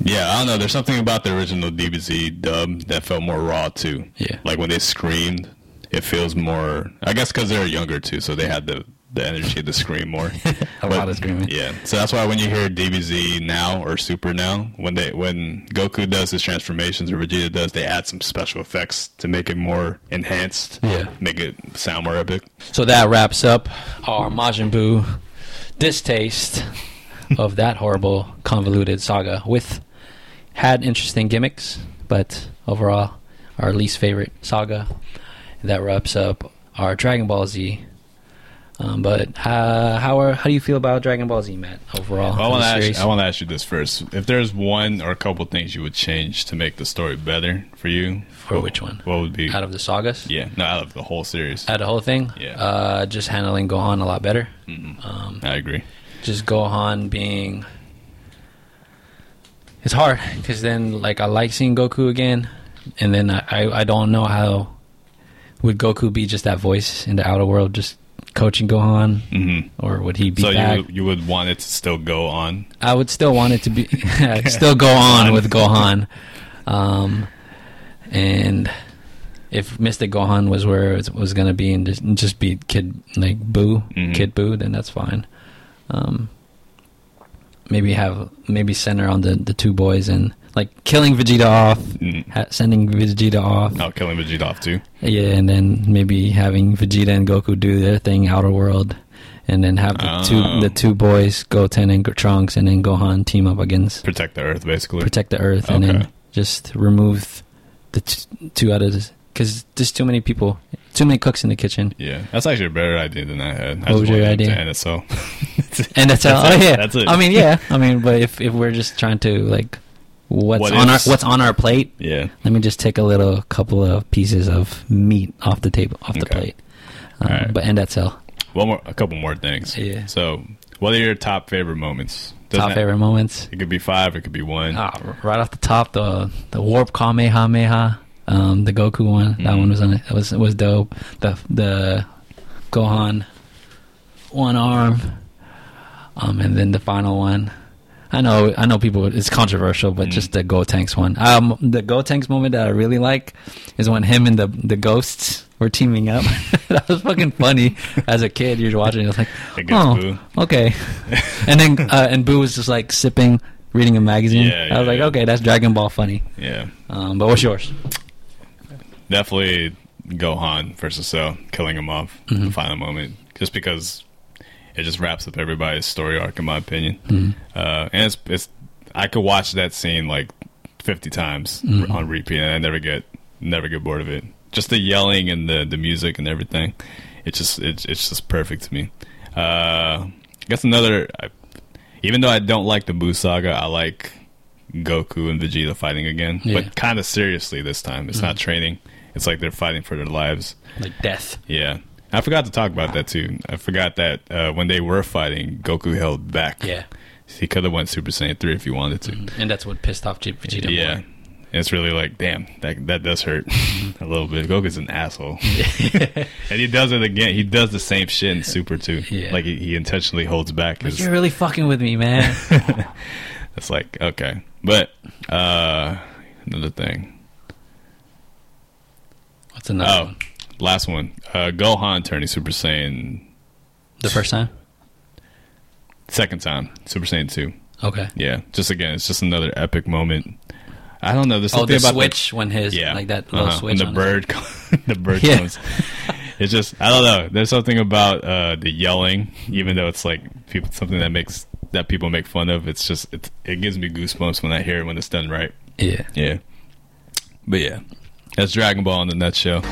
yeah, I don't know. There's something about the original DBZ dub that felt more raw too. Yeah. Like when they screamed, it feels more. I guess because they're younger too, so they had the the energy to scream more. A lot of screaming. Yeah. So that's why when you hear DBZ now or Super now, when they when Goku does his transformations or Vegeta does, they add some special effects to make it more enhanced. Yeah. Make it sound more epic. So that wraps up our Majin Buu distaste of that horrible convoluted saga. With had interesting gimmicks, but overall our least favorite saga. That wraps up our Dragon Ball Z. Um, but uh, how are how do you feel about Dragon Ball Z, Matt? Overall, Well, I want to ask. series? I want to ask you this first. If there's one or a couple things you would change to make the story better for you, For what- which one? What would be? out of the sagas. yeah, no, out of the whole series. Out of the whole thing, Yeah. uh, just handling Gohan a lot better. I agree. just Gohan being it's hard because then like I like seeing Goku again, and then I, I I don't know how would Goku be just that voice in the outer world, just coaching Gohan, hmm or would he be So back? you you would want it to still go on. I would still want it to be still go on with Gohan, um, and if Mystic Gohan was where it was going to be and just, just be Kid like Boo, Mhm. Kid Boo, then that's fine. Um, maybe have maybe center on the the two boys and like killing Vegeta off, Mm. ha- sending Vegeta off, Oh, killing Vegeta off too. yeah, and then maybe having Vegeta and Goku do their thing, outer world. And then have the Oh. two the two boys, Goten and Trunks, and then Gohan team up against Protect the Earth, basically. protect the earth and then just remove the t- two out of this because there's too many people too many cooks in the kitchen yeah, that's actually a better idea than I had. I What was your idea? To NSO. and that's, how That's oh yeah That's it. i mean yeah i mean but if, if we're just trying to like what's What on our what's on our plate yeah. let me just take a little couple of pieces of meat off the table off the plate um, but end that cell One more, a couple more things. Yeah. So, what are your top favorite moments? Doesn't top favorite moments It could be five. It could be one. Ah, right off the top, the the warp Kamehameha, um, the Goku one. That Mhm. one was on it. Was was dope. The the Gohan one arm, um, and then the final one. I know, I know, people. It's controversial, but Mm. just the Gotenks one. Um, the Gotenks moment that I really like is when him and the the ghosts were teaming up. that was fucking funny. As a kid, you're watching, it's like, oh, Boo. okay. and then uh, and Boo was just like sipping, reading a magazine. Yeah, I was like, yeah. okay, that's Dragon Ball funny. Yeah. Um, but what's yours? Definitely Gohan versus Cell, killing him off Mm-hmm. the final moment, just because it just wraps up everybody's story arc, in my opinion. Mm-hmm. Uh, and it's, it's I could watch that scene like fifty times Mhm. on repeat, and I never get never get bored of it. Just the yelling and the the music and everything, it's just it's it's just perfect to me. Uh, I guess another, I, even though I don't like the Buu saga, I like Goku and Vegeta fighting again, Yeah. but kind of seriously this time. It's not training. It's like they're fighting for their lives. Like death. Yeah. I forgot to talk about that too. I forgot that uh, when they were fighting, Goku held back. Yeah, He could have went Super Saiyan 3 if he wanted to. and that's what pissed off G- Vegeta. Yeah. more. It's really like, damn, that that does hurt a little bit. Goku's an asshole. and he does it again. He does the same shit in Super too. Yeah. Like he, he intentionally holds back his you're really fucking with me, man. It's like okay, but uh, another thing. What's another Oh, one? Last one. Uh, Gohan turning Super Saiyan The first time. second time, Super Saiyan two. Okay. Yeah, just again, it's just another epic moment. I don't know. There's Oh, something the about switch when his yeah, like that little uh-huh, switch. when the bird, the bird Yeah. comes. It's just I don't know. There's something about uh, the yelling, even though it's like people something that makes that people make fun of. It's just it's, it gives me goosebumps when I hear it when it's done right. Yeah. Yeah. But yeah, that's Dragon Ball in a nutshell.